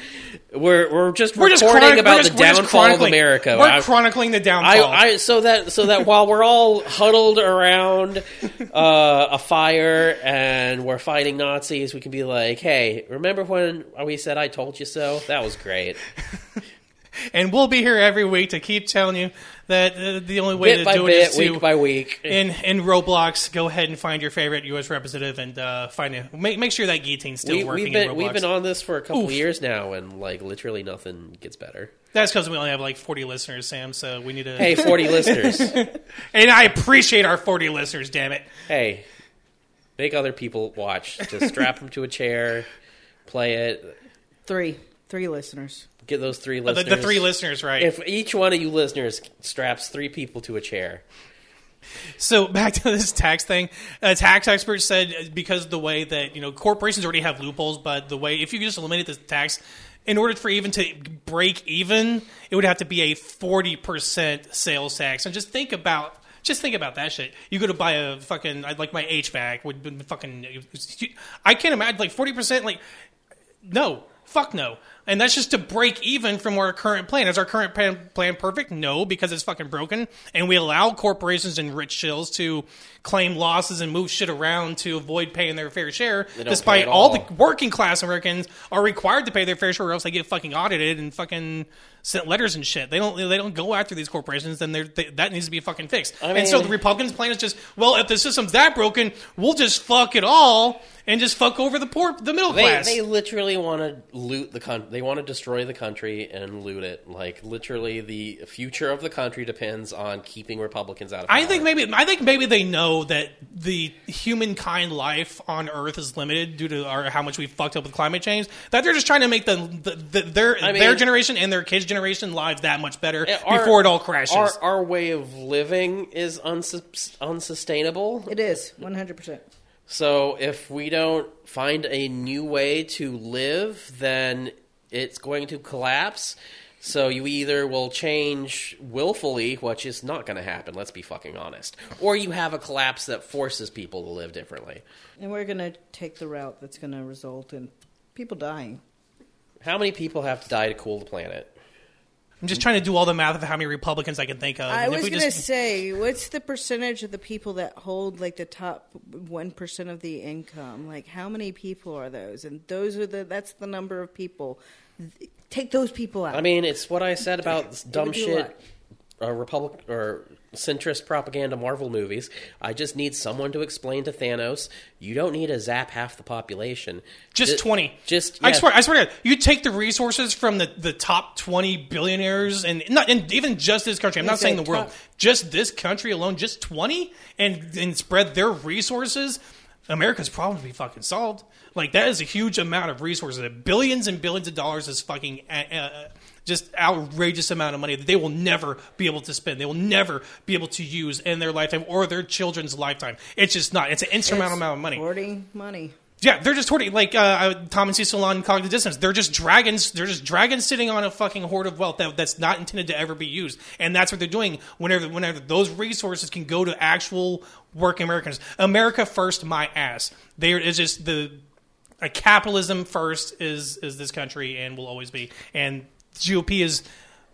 Speaker 2: we're we're just
Speaker 1: We're just
Speaker 2: recording
Speaker 1: chronic-
Speaker 2: about
Speaker 1: just-
Speaker 2: the downfall of America.
Speaker 1: We're
Speaker 2: I-
Speaker 1: chronicling the
Speaker 2: I,
Speaker 1: downfall.
Speaker 2: I so that so that while we're all huddled around uh, a fire and we're fighting Nazis, we can be like, "Hey, remember when we said I told you so? That was great."
Speaker 1: and we'll be here every week to keep telling you that uh, the only way
Speaker 2: bit
Speaker 1: to do it
Speaker 2: bit,
Speaker 1: is to
Speaker 2: week by week.
Speaker 1: in in Roblox, go ahead and find your favorite U.S. representative and uh, find it. Make, make sure that guillotine's still
Speaker 2: We,
Speaker 1: working
Speaker 2: we've been
Speaker 1: in Roblox.
Speaker 2: we've been on this for a couple
Speaker 1: Oof.
Speaker 2: years now, and like literally nothing gets better.
Speaker 1: That's because we only have like 40 listeners, Sam. So we need to.
Speaker 2: Hey, forty listeners.
Speaker 1: and I appreciate our 40 listeners. Damn it.
Speaker 2: Hey, make other people watch. Just strap them to a chair, play it.
Speaker 3: Three. Three listeners.
Speaker 2: Get those three listeners.
Speaker 1: the three listeners, right?
Speaker 2: If each one of you listeners straps three people to a chair,
Speaker 1: So back to this tax thing. A tax expert said uh, because the way that you know corporations already have loopholes, but the way if you just eliminate the tax, in order for even to break even, it would have to be a forty percent sales tax. And just think about. Just think about that shit. You go to buy a fucking I'd like my HVAC would be fucking. I can't imagine like forty percent. Like no, fuck no. And that's just to break even from our current plan. Is our current plan, plan perfect? No, because it's fucking broken. And we allow corporations and rich shills to claim losses and move shit around to avoid paying their fair share, despite all
Speaker 2: all.
Speaker 1: the working class Americans are required to pay their fair share, or else they get fucking audited and fucking sent letters and shit. They don't they don't go after these corporations, then they're, that needs to be fucking fixed.
Speaker 2: I
Speaker 1: and so the Republicans' plan is just well, if the system's that broken, we'll just fuck it all and just fuck over the poor, the middle
Speaker 2: They,
Speaker 1: class.
Speaker 2: they literally want to loot the country. They want to destroy the country and loot it. Like literally, the future of the country depends on keeping Republicans out of power.
Speaker 1: I think maybe I think maybe they know that the humankind life on Earth is limited due to our, how much we fucked up with climate change. That they're just trying to make the, the, the their
Speaker 2: I mean-
Speaker 1: their generation and their kids' generation lives that much better
Speaker 2: Our-
Speaker 1: before it all crashes.
Speaker 2: Our, our way of living is unsus- unsustainable.
Speaker 3: It is 100%.
Speaker 2: So if we don't find a new way to live, then it's going to collapse. So you either will change willfully, which is not going to happen, let's be fucking honest, or you have a collapse that forces people to live differently.
Speaker 3: And we're going to take the route that's going to result in people dying.
Speaker 2: How many people have to die to cool the planet?
Speaker 1: I'm just trying to do all the math of how many Republicans I can think of.
Speaker 3: I
Speaker 1: And
Speaker 3: was going to
Speaker 1: just-
Speaker 3: say, what's the percentage of the people that hold like the top 1% of the income? Like how many people are those? And those are the that's the number of people. Take those people out.
Speaker 2: I mean, it's what I said about this dumb
Speaker 3: would a
Speaker 2: shit,
Speaker 3: lot.
Speaker 2: uh, Republic or centrist propaganda Marvel movies. I just need someone to explain to Thanos, you don't need to zap half the population.
Speaker 1: Just
Speaker 2: Ju-
Speaker 1: twenty.
Speaker 2: Just
Speaker 1: I swear, I swear to God, you take the resources from the, the top twenty billionaires, and not and even just this country. I'm not saying
Speaker 3: say
Speaker 1: the world, just this country alone, just twenty, and and spread their resources. America's problem would be fucking solved. Like that is a huge amount of resources, billions and billions of dollars is fucking. Uh, uh, just outrageous amount of money that they will never be able to spend. They will never be able to use in their lifetime or their children's lifetime. It's just not. It's an insurmountable
Speaker 3: It's
Speaker 1: amount of money.
Speaker 3: Hoarding money.
Speaker 1: Yeah, they're just hoarding like uh, uh, Tom and Cecil on Cognitive Dissonance. They're just dragons. They're just dragons sitting on a fucking hoard of wealth that, that's not intended to ever be used, and that's what they're doing. Whenever, whenever those resources can go to actual working Americans, America first, my ass. There is just the capitalism first is is this country and will always be. And GOP is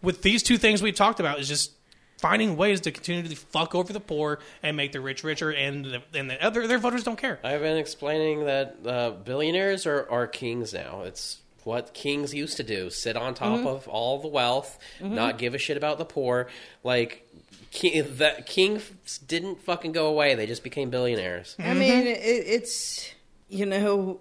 Speaker 1: with these two things we've talked about is just finding ways to continue to fuck over the poor and make the rich richer, and the, and the other their voters don't care.
Speaker 2: I've been explaining that uh, billionaires are, are kings now. It's what kings used to do: sit on top
Speaker 3: Mm-hmm.
Speaker 2: of all the wealth, not give a shit about the poor. Like king, that kings didn't fucking go away; they just became billionaires.
Speaker 3: I mean, it, it's you know,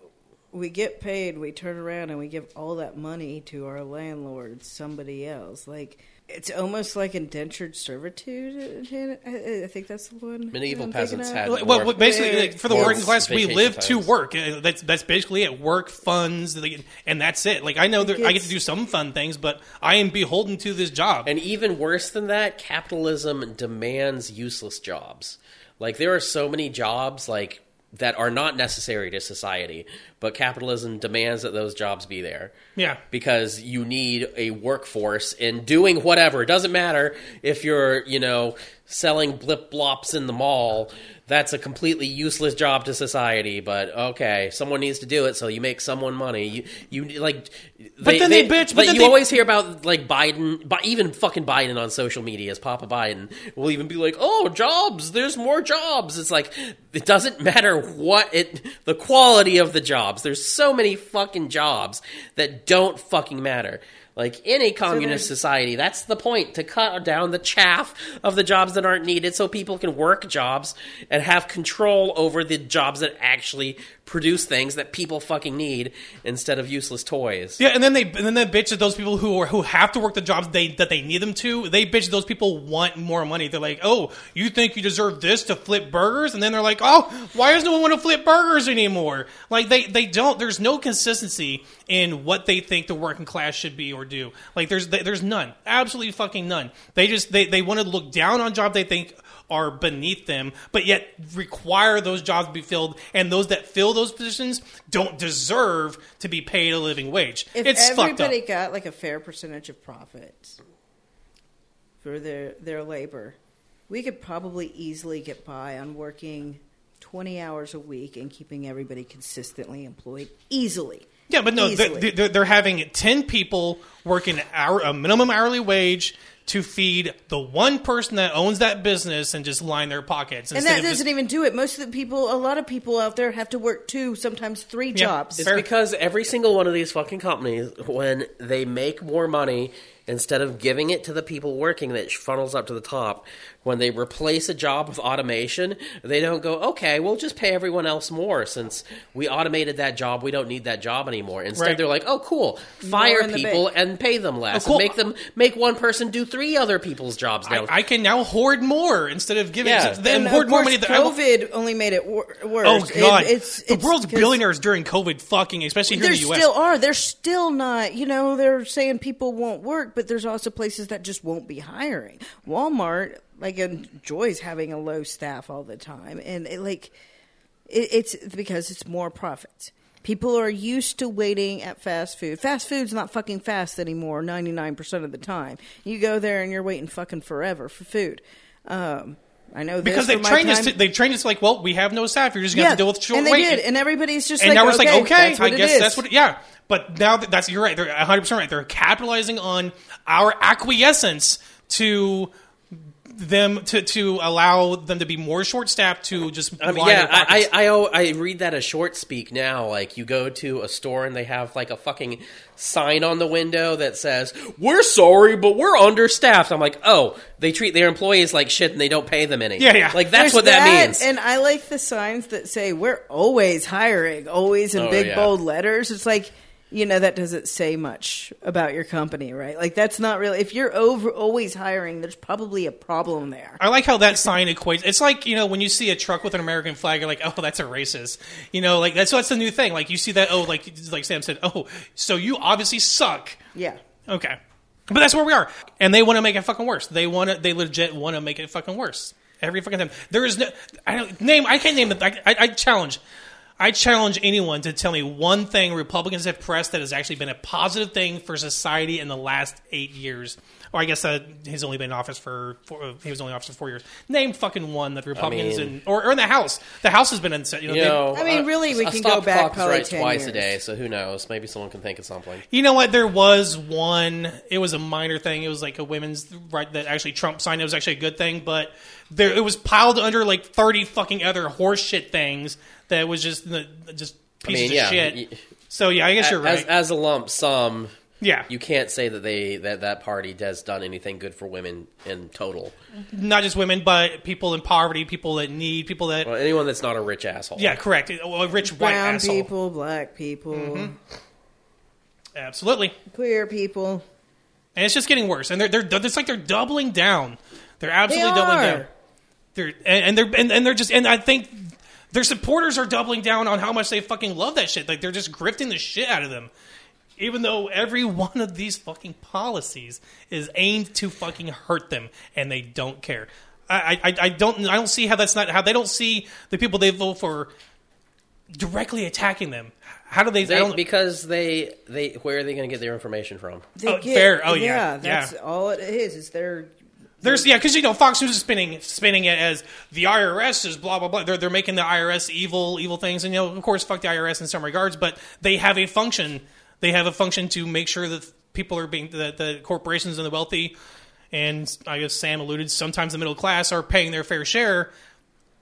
Speaker 3: we get paid, we turn around and we give all that money to our landlord, somebody else. Like it's almost like indentured servitude. I, I think that's the one.
Speaker 2: Medieval
Speaker 3: I'm
Speaker 2: peasants had-
Speaker 1: Well,
Speaker 2: More-
Speaker 1: well, basically,
Speaker 3: Yeah,
Speaker 1: like, for the working class, we
Speaker 2: vacation
Speaker 1: live to work. Uh, That's that's basically it. Work funds, and that's it. Like I know that I get to do some fun things, but I am beholden to this job.
Speaker 2: And even worse than that, capitalism demands useless jobs. Like there are so many jobs like that are not necessary to society, but capitalism demands that those jobs be there.
Speaker 1: Yeah.
Speaker 2: Because you need a workforce in doing whatever. It doesn't matter if you're, you know, selling blip blops in the mall. That's a completely useless job to society, but okay, someone needs to do it, so you make someone money. You, you like,
Speaker 1: But then they bitch- but
Speaker 2: you
Speaker 1: they-
Speaker 2: always hear about like Biden, but even fucking Biden on social media as Papa Biden will even be like, "Oh, jobs! There's more jobs." It's like it doesn't matter what it, the quality of the jobs. There's so many fucking jobs that don't fucking matter. Like in a communist
Speaker 3: there's-
Speaker 2: society, that's the point to cut down the chaff of the jobs that aren't needed, so people can work jobs and have control over the jobs that actually produce things that people fucking need instead of useless toys.
Speaker 1: Yeah, and then they and then they bitch at those people who are who have to work the jobs they that they need them to. They bitch at those people want more money. They're like, "Oh, you think you deserve this to flip burgers?" And then they're like, "Oh, why does no one want to flip burgers anymore?" Like they they don't. There's no consistency in what they think the working class should be or do. Like there's there's none. Absolutely fucking none. They just they they want to look down on jobs they think are beneath them, but yet require those jobs to be filled, and those that fill those positions don't deserve to be paid a living wage.
Speaker 3: If
Speaker 1: it's fucked up.
Speaker 3: everybody got like a fair percentage of profits for their their labor, we could probably easily get by on working twenty hours a week and keeping everybody consistently employed easily.
Speaker 1: Yeah, but no,
Speaker 3: Easily.
Speaker 1: they're, they're, they're having ten people working hour, a minimum hourly wage to feed the one person that owns that business and just line their pockets.
Speaker 3: And that doesn't
Speaker 1: just-
Speaker 3: even do it. Most of the people, a lot of people out there have to work two, sometimes three jobs.
Speaker 2: It's
Speaker 1: Fair.
Speaker 2: because every single one of these fucking companies, when they make more money, instead of giving it to the people working that funnels up to the top, when they replace a job with automation, they don't go, okay, we'll just pay everyone else more since we automated that job. We don't need that job anymore. Instead,
Speaker 1: Right.
Speaker 2: they're like, oh, cool, fire people and pay them less.
Speaker 1: Oh, cool.
Speaker 2: And make them make one person do three other people's jobs now.
Speaker 1: I, I can now hoard more instead of giving
Speaker 2: Yeah.
Speaker 1: then
Speaker 3: and
Speaker 1: hoard
Speaker 3: of
Speaker 1: more
Speaker 3: course,
Speaker 1: money. That I will-
Speaker 3: COVID only made it wor- worse.
Speaker 1: Oh
Speaker 3: It-
Speaker 1: god,
Speaker 3: it's,
Speaker 1: the
Speaker 3: it's
Speaker 1: world's
Speaker 3: 'cause
Speaker 1: billionaires during COVID fucking, especially here in the U.S.
Speaker 3: still are. They're still not. You know, they're saying people won't work, but there's also places that just won't be hiring. Walmart, like, enjoys having a low staff all the time, and it, like, it, it's because it's more profits. People are used to waiting at fast food. Fast food's not fucking fast anymore. Ninety nine percent of the time, you go there and you're waiting fucking forever for food. Um, I know this
Speaker 1: because they
Speaker 3: from my
Speaker 1: trained us. To, they trained us like, well, we have no staff. You're just gonna have to deal with short
Speaker 3: and they did, and everybody's just
Speaker 1: and
Speaker 3: like,
Speaker 1: now we're
Speaker 3: okay,
Speaker 1: like, okay, I guess
Speaker 3: is.
Speaker 1: that's what. Yeah, but now that, that's you're right. They're 100 percent right. They're capitalizing on our acquiescence to them to to allow them to be more short staffed to just
Speaker 2: I mean, yeah, I. I, I I read that as short speak now. Like you go to a store and they have like a fucking sign on the window that says "We're sorry, but we're understaffed." I'm like, oh, they treat their employees like shit and they don't pay them any.
Speaker 1: Yeah, yeah.
Speaker 2: Like that's
Speaker 3: There's
Speaker 2: what that, means.
Speaker 3: And I like the signs that say we're always hiring, always in
Speaker 2: Oh,
Speaker 3: big
Speaker 2: yeah.
Speaker 3: bold letters. It's like you know that doesn't say much about your company, right? Like that's not really. If you're over always hiring, there's probably a problem there.
Speaker 1: I like how that sign equates. It's like you know when you see a truck with an American flag, you're like, oh, that's a racist. You know, like that's what's the new thing. Like you see that, oh, like like Sam said, oh, so you obviously suck.
Speaker 3: Yeah.
Speaker 1: Okay, but that's where we are, and they want to make it fucking worse. They want to. They legit want to make it fucking worse every fucking time. There is no. I don't name. I can't name it. I, I, I challenge. I challenge anyone to tell me one thing Republicans have pressed that has actually been a positive thing for society in the last eight years. Or I guess uh, he's only been in office for four, uh, he was only in office for four years. Name fucking one that the Republicans
Speaker 2: mean-
Speaker 1: in or, or in the House. The House has been in. You know,
Speaker 2: you know,
Speaker 3: I mean,
Speaker 2: uh,
Speaker 3: really, we
Speaker 2: a
Speaker 3: can go back
Speaker 2: clock
Speaker 3: probably
Speaker 2: right
Speaker 3: 10
Speaker 2: twice a day. So who knows? Maybe someone can think of something.
Speaker 1: You know what? There was one. It was a minor thing. It was like a women's right that actually Trump signed. It was actually a good thing, but there it was piled under like thirty fucking other horseshit things that was just the just pieces
Speaker 2: mean, yeah,
Speaker 1: of shit. so yeah, I guess you're right.
Speaker 2: as a lump sum,
Speaker 1: yeah,
Speaker 2: you can't say that they that that party has done anything good for women in total.
Speaker 1: not just women, but people in poverty, people that need, people that
Speaker 2: Well, anyone that's not a rich asshole.
Speaker 1: yeah, correct. A rich white
Speaker 3: Brown
Speaker 1: asshole.
Speaker 3: people, black people, mm-hmm.
Speaker 1: Absolutely.
Speaker 3: queer people.
Speaker 1: And it's just getting worse. And they're they're it's like they're doubling down. They're
Speaker 3: They
Speaker 1: absolutely doubling down. They're and, and they're and, and they're just and I think their supporters are doubling down on how much they fucking love that shit. Like they're just grifting the shit out of them. Even though every one of these fucking policies is aimed to fucking hurt them, and they don't care. I, I, I don't I don't see how that's not how they don't see the people they vote for directly attacking them. How do they? I
Speaker 2: They,
Speaker 1: don't,
Speaker 2: because they they where are they going to get their information from?
Speaker 3: They
Speaker 1: Oh, fair. Oh, yeah, yeah.
Speaker 3: that's
Speaker 1: Yeah.
Speaker 3: all it is. Is their
Speaker 1: There's yeah, because you know Fox News is spinning spinning it as the IRS is blah blah blah. They're they're making the IRS evil evil things, and you know of course fuck the IRS in some regards, but they have a function. They have a function to make sure that people are being that the corporations and the wealthy, and I guess Sam alluded sometimes the middle class are paying their fair share,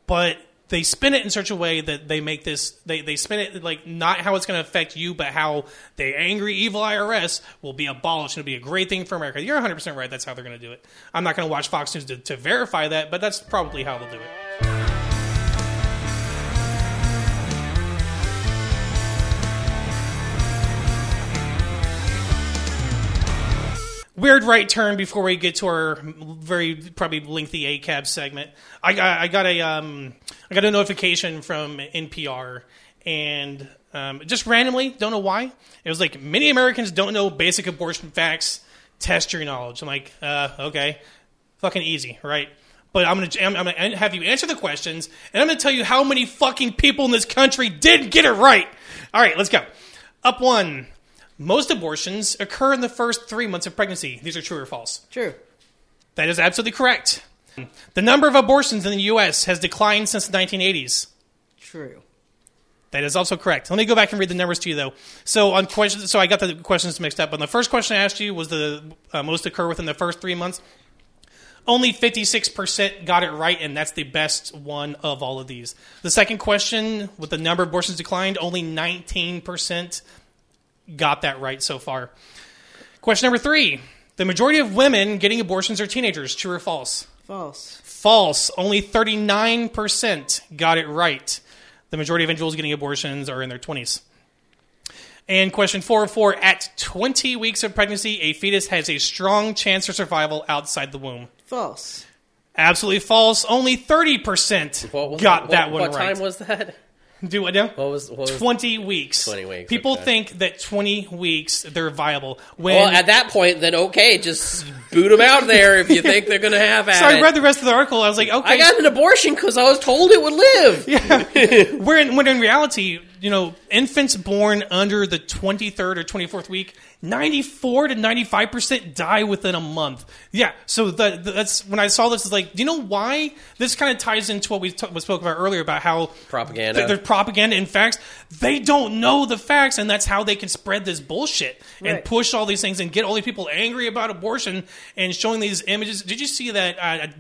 Speaker 1: but they spin it in such a way that they make this they, they spin it like not how it's going to affect you but how the angry evil irs will be abolished. And it'll be a great thing for america. You're 100% right. That's how they're going to do it. I'm not going to watch fox news to, to verify that but that's probably how they'll do it weird right turn before we get to our very probably lengthy ACAB segment. I got I got a um I got a notification from NPR and um, just randomly don't know why it was like many Americans don't know basic abortion facts. Test your knowledge. I'm like, uh, okay, fucking easy, right? But I'm gonna I'm, I'm gonna have you answer the questions, and I'm gonna tell you how many fucking people in this country did get it right. All right, let's go. Up one. Most abortions occur in the first three months of pregnancy. These are true or false?
Speaker 3: true.
Speaker 1: That is absolutely correct. The number of abortions in the U.S. has declined since the 1980s.
Speaker 3: True.
Speaker 1: That is also correct. Let me go back and read the numbers to you, though. So on questions, so I got the questions mixed up. On the first question I asked you was the uh, most occur within the first three months. Only 56% got it right, and that's the best one of all of these. The second question, with the number of abortions declined, only 19% got that right so far. Question number three The majority of women getting abortions are teenagers. True or false?
Speaker 3: False.
Speaker 1: False. Only 39% got it right. The majority of individuals getting abortions are in their 20s. And question 404 At 20 weeks of pregnancy, a fetus has a strong chance for survival outside the womb.
Speaker 3: False.
Speaker 1: Absolutely false. Only 30%
Speaker 2: What was
Speaker 1: got
Speaker 2: what,
Speaker 1: that one
Speaker 2: What
Speaker 1: right.
Speaker 2: time was that?
Speaker 1: Do what now?
Speaker 2: What was, what was
Speaker 1: 20 weeks.
Speaker 2: 20 weeks,
Speaker 1: People
Speaker 2: okay.
Speaker 1: think that 20 weeks they're viable. When
Speaker 2: Well, at that point, then okay, just boot them out there if you think they're going to have at
Speaker 1: so I read the rest of the article. I was like, okay,
Speaker 2: I got an abortion because I was told it would live.
Speaker 1: Where in, when in reality, you know, infants born under the 23rd or 24th week, 94 to 95% die within a month. Yeah, so the, the- that's when I saw this, is like, do you know why? This kind of ties into what we, t- we spoke about earlier about how
Speaker 2: Propaganda.
Speaker 1: th- there's propaganda and facts. They don't know the facts, and that's how they can spread this bullshit and
Speaker 3: Right.
Speaker 1: push all these things and get all these people angry about abortion and showing these images. Did you see that? I,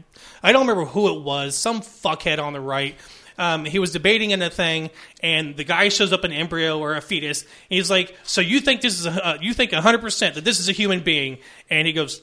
Speaker 1: I don't remember who it was. Some fuckhead on the right. Um, he was debating in a thing, and the guy shows up an embryo or a fetus. He's like, "So you think this is a, uh, you think 100 percent that this is a human being?" And he goes,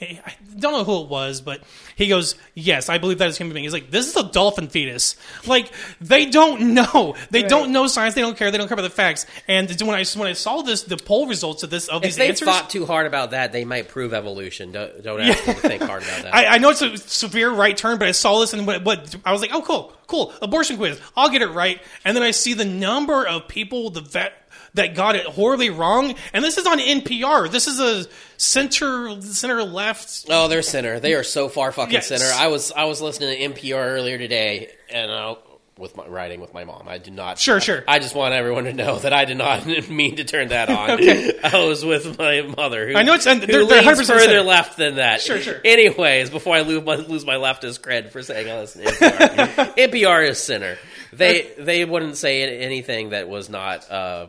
Speaker 1: "I don't know who it was, but he goes, yes, I believe that is human being." He's like, "This is a dolphin fetus." Like they don't know, they
Speaker 3: Right.
Speaker 1: don't know science, they don't care, they don't care about the facts. And when I when I saw this, the poll results of this of
Speaker 2: if
Speaker 1: these
Speaker 2: they
Speaker 1: answers,
Speaker 2: thought too hard about that, they might prove evolution. Don't, don't ask them to think hard about that.
Speaker 1: I, I know it's a severe right turn, but I saw this and what, what I was like, oh, cool, cool, abortion quiz. I'll get it right. And then I see the number of people the vet that got it horribly wrong, and this is on NPR. This is a center center left.
Speaker 2: Oh, they're center. They are so far fucking
Speaker 1: Yes.
Speaker 2: center. I was I was listening to NPR earlier today, and I, with my riding with my mom. I do not.
Speaker 1: Sure, sure.
Speaker 2: I just want everyone to know that I did not mean to turn that on.
Speaker 1: Okay.
Speaker 2: I was with my mother. Who,
Speaker 1: I know it's- and they're- they're
Speaker 2: leans
Speaker 1: 100%
Speaker 2: further
Speaker 1: center.
Speaker 2: left than that.
Speaker 1: Sure, sure.
Speaker 2: Anyways, before I lose my, lose my leftist cred for saying I listen to NPR, NPR is center. They they wouldn't say anything that was not uh,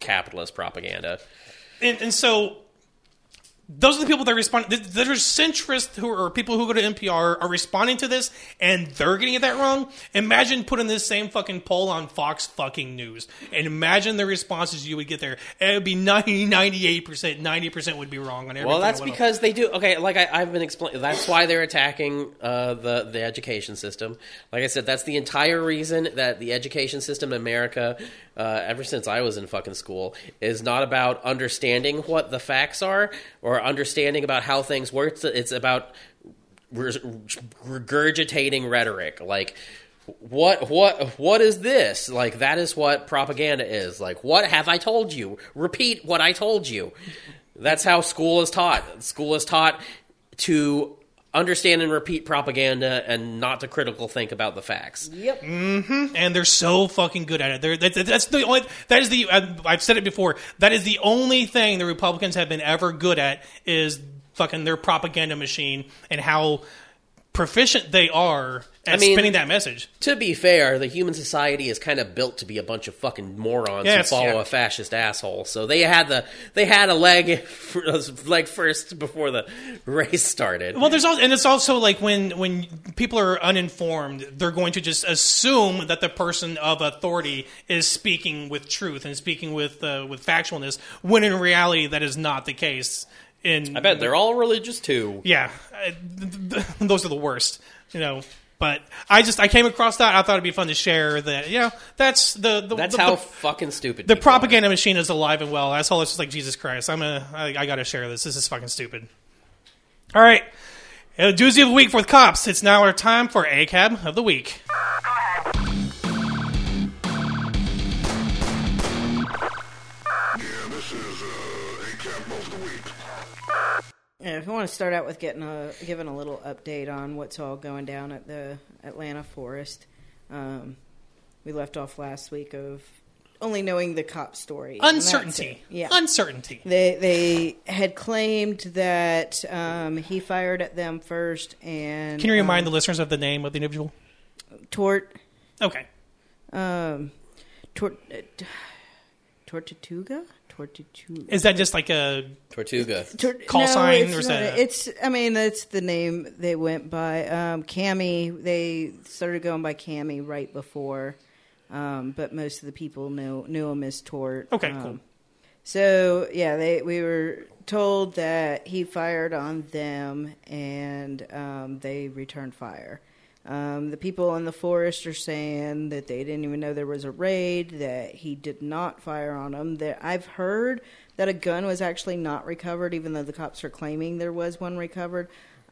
Speaker 2: capitalist propaganda.
Speaker 1: And, and so those are the people that respond. th- That are centrists who are people who go to NPR are responding to this, and they're getting it that wrong. Imagine putting this same fucking poll on Fox fucking News, and imagine the responses you would get there. It would be 90, 98 percent, ninety percent would be wrong on everything.
Speaker 2: Well, that's
Speaker 1: that went on.
Speaker 2: because they do. Okay, like I, I've been explaining. That's why they're attacking uh, the the education system. Like I said, that's the entire reason that the education system in America, uh, ever since I was in fucking school, is not about understanding what the facts are or understanding about how things work. It's- It's about regurgitating rhetoric, like. What what what is this? Like that is what propaganda is. Like what have I told you? Repeat what I told you. That's how school is taught. School is taught to understand and repeat propaganda and not to critical think about the facts.
Speaker 3: Yep. Mm-hmm.
Speaker 1: and they're so fucking good at it. They're, that, that's the only. That is the. I've I've said it before. That is the only thing the Republicans have been ever good at is fucking their propaganda machine and how proficient they are at
Speaker 2: I mean-
Speaker 1: spinning that message.
Speaker 2: To be fair, the human society is kind of built to be a bunch of fucking morons
Speaker 1: Yeah,
Speaker 2: who follow
Speaker 1: yeah.
Speaker 2: a fascist asshole. So they had the they had a leg leg first before the race started.
Speaker 1: Well, there's also, and it's also like when when people are uninformed, they're going to just assume that the person of authority is speaking with truth and speaking with uh, with factualness, when in reality that is not the case. In
Speaker 2: I bet they're all religious too.
Speaker 1: yeah, th- th- those are the worst, you know. But I just I came across that. I thought it'd be fun to share that. Yeah, that's the, the
Speaker 2: That's
Speaker 1: the,
Speaker 2: how
Speaker 1: the,
Speaker 2: fucking stupid
Speaker 1: the
Speaker 2: people are.
Speaker 1: propaganda machine is alive and well. I saw this just like Jesus Christ. I'm a I, I got to share this. This is fucking stupid. All right, uh, doozy of the week for the cops. It's now our time for ACAB of the week.
Speaker 4: Yeah,
Speaker 3: Yeah, if you want to start out with getting a giving a little update on what's all going down at the Atlanta Forest, um, we left off last week of only knowing the cop story.
Speaker 1: Uncertainty.
Speaker 3: Yeah.
Speaker 1: Uncertainty.
Speaker 3: They they had claimed that um, he fired at them first, and
Speaker 1: Can you remind
Speaker 3: um,
Speaker 1: the listeners of the name of the individual?
Speaker 3: Tort
Speaker 1: Okay.
Speaker 3: um, Tor- uh, Tortuga? Tortuga.
Speaker 1: Is that just like a
Speaker 2: Tortuga.
Speaker 3: Tor-
Speaker 1: call sign,
Speaker 3: it's
Speaker 1: or is
Speaker 3: not
Speaker 1: that
Speaker 3: a-
Speaker 1: a-
Speaker 3: It's. I mean, that's the name they went by. Um, Cammy. They started going by Cammy right before, um, but most of the people knew knew him as Tort.
Speaker 1: Okay,
Speaker 3: Um,
Speaker 1: cool.
Speaker 3: So yeah, they we were told that he fired on them, and um, they returned fire. Um, the people in the forest are saying that they didn't even know there was a raid, that he did not fire on them. That I've heard that a gun was actually not recovered, even though the cops are claiming there was one recovered.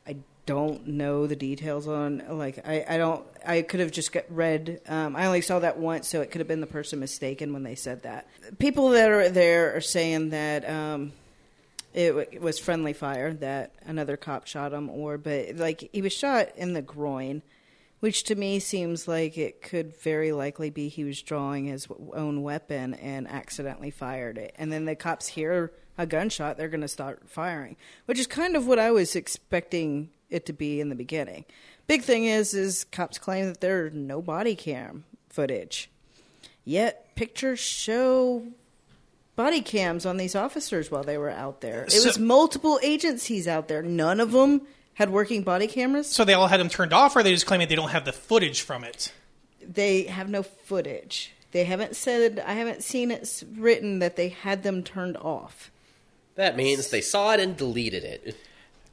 Speaker 3: I don't know the details on like I, I don't I could have just read um, I only saw that once so it could have been the person mistaken when they said that people that are there are saying that um, it, w- it was friendly fire that another cop shot him or but like he was shot in the groin which to me seems like it could very likely be he was drawing his own weapon and accidentally fired it and then the cops hear a gunshot they're going to start firing which is kind of what i was expecting it to be in the beginning big thing is is cops claim that there's no body cam footage yet pictures show body cams on these officers while they were out there. It
Speaker 1: So-
Speaker 3: was multiple agencies out there. None of them had working body cameras.
Speaker 1: so they all had them turned off, or they just claiming they don't have the footage from it?
Speaker 3: They have no footage. They haven't said. I haven't seen it written that they had them turned off.
Speaker 2: That means they saw it and deleted it.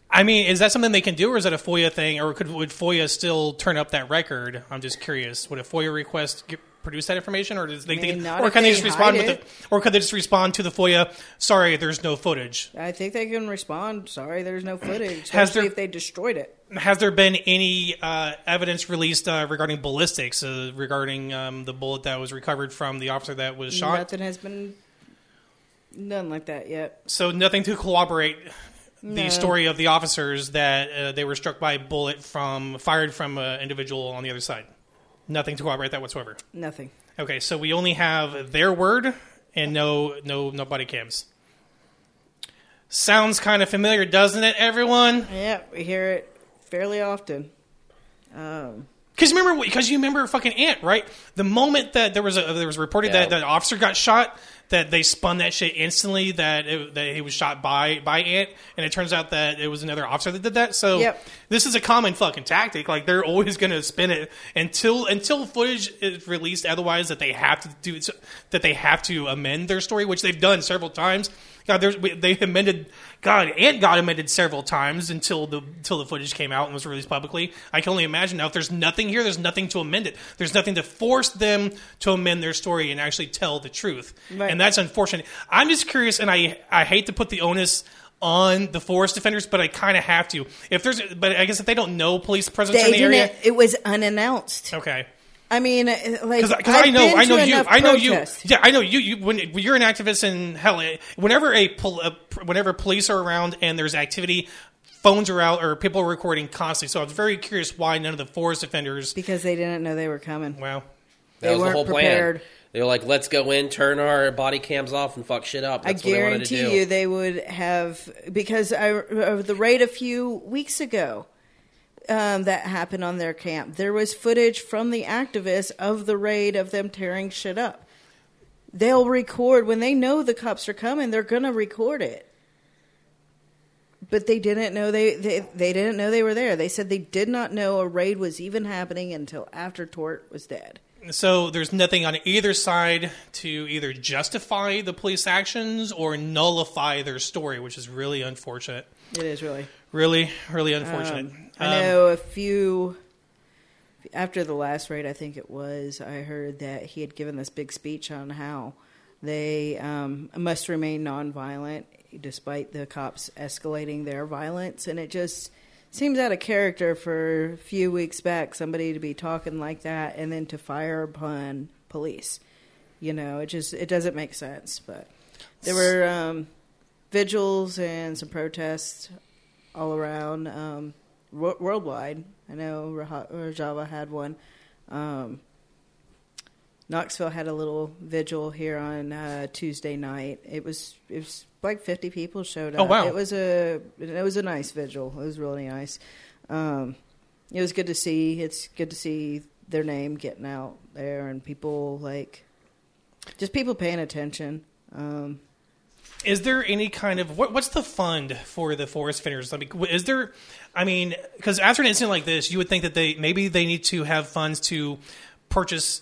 Speaker 1: I mean, is that something they can do, or is that a FOIA thing, or could would FOIA still turn up that record? I'm just curious. Would a FOIA request get, produce that information, or does they,
Speaker 3: I mean,
Speaker 1: think,
Speaker 3: not
Speaker 1: or can they
Speaker 3: they
Speaker 1: just respond with
Speaker 3: it.
Speaker 1: the, or could they just respond to the FOIA? Sorry, there's no footage.
Speaker 3: I think they can respond. Sorry, there's no footage.
Speaker 1: Has there-
Speaker 3: if they destroyed it.
Speaker 1: Has there been any uh, evidence released uh, regarding ballistics, uh, regarding um, the bullet that was recovered from the officer that was shot?
Speaker 3: Nothing has been done like that yet.
Speaker 1: So nothing to corroborate the
Speaker 3: No.
Speaker 1: story of the officers that uh, they were struck by a bullet from fired from an individual on the other side. Nothing to corroborate that whatsoever.
Speaker 3: Nothing.
Speaker 1: Okay, so we only have their word and no no no body cams. Sounds kind of familiar, doesn't it, everyone?
Speaker 3: Yeah, we hear it fairly often. Um,
Speaker 1: Because remember, because you remember fucking Ant, right? The moment that there was a there was reported
Speaker 2: Yeah.
Speaker 1: that that officer got shot, that they spun that shit instantly that it, that he was shot by by Ant, and it turns out that it was another officer that did that. So
Speaker 3: Yep.
Speaker 1: this is a common fucking tactic. Like they're always going to spin it until until footage is released. Otherwise, that they have to do that they have to amend their story, which they've done several times. God, there's we- they amended. God, Ant got amended several times until the until the footage came out and was released publicly. I can only imagine now if there's nothing here, there's nothing to amend it. There's nothing to force them to amend their story and actually tell the truth.
Speaker 3: Right.
Speaker 1: And that's unfortunate. I'm just curious, and I I hate to put the onus on the forest defenders, but I kind of have to. If there's, but I guess if they don't know police presence
Speaker 3: they
Speaker 1: in the area,
Speaker 3: It was unannounced.
Speaker 1: okay.
Speaker 3: I mean, uh, like
Speaker 1: Because
Speaker 3: I've
Speaker 1: know,
Speaker 3: been
Speaker 1: I know
Speaker 3: to
Speaker 1: you,
Speaker 3: enough
Speaker 1: I know you. Yeah, I know you. You when, when you're an activist in hell, eh, whenever a, pol- uh, whenever police are around and there's activity, phones are out or people are recording constantly. So I was very curious why none of the forest defenders.
Speaker 3: because they didn't know they were coming.
Speaker 1: Wow.
Speaker 2: That
Speaker 3: They
Speaker 2: was the
Speaker 3: weren't
Speaker 2: whole
Speaker 3: prepared.
Speaker 2: plan. They were like, "Let's go in, turn our body cams off, and fuck shit up." That's
Speaker 3: I
Speaker 2: what they wanted to
Speaker 3: guarantee
Speaker 2: do.
Speaker 3: you they would have because I of the raid a few weeks ago um, that happened on their camp. There was footage from the activists of the raid of them tearing shit up. They'll record when they know the cops are coming. They're gonna record it. But they didn't know they, they they didn't know they were there. They said they did not know a raid was even happening until after Tort was dead.
Speaker 1: So there's nothing on either side to either justify the police actions or nullify their story, which is really unfortunate.
Speaker 3: It is really.
Speaker 1: Really, really unfortunate.
Speaker 3: Um, I
Speaker 1: Um,
Speaker 3: know a few after the last raid. I think it was. I heard that he had given this big speech on how they um, must remain nonviolent despite the cops escalating their violence, and it just seems out of character for a few weeks back somebody to be talking like that and then to fire upon police. You know, it just it doesn't make sense. But there were um, vigils and some protests all around um, wo- worldwide. I know Rojava had one. Um, Knoxville had a little vigil here on uh, Tuesday night. It was it was like fifty people showed up.
Speaker 1: Oh, wow.
Speaker 3: It was a it was a nice vigil. It was really nice. Um, it was good to see. It's good to see their name getting out there and people like just people paying attention. Um,
Speaker 1: Is there any kind of what, what's the fund for the forest fenders? I mean, is there? I mean, because after an incident like this, you would think that they maybe they need to have funds to purchase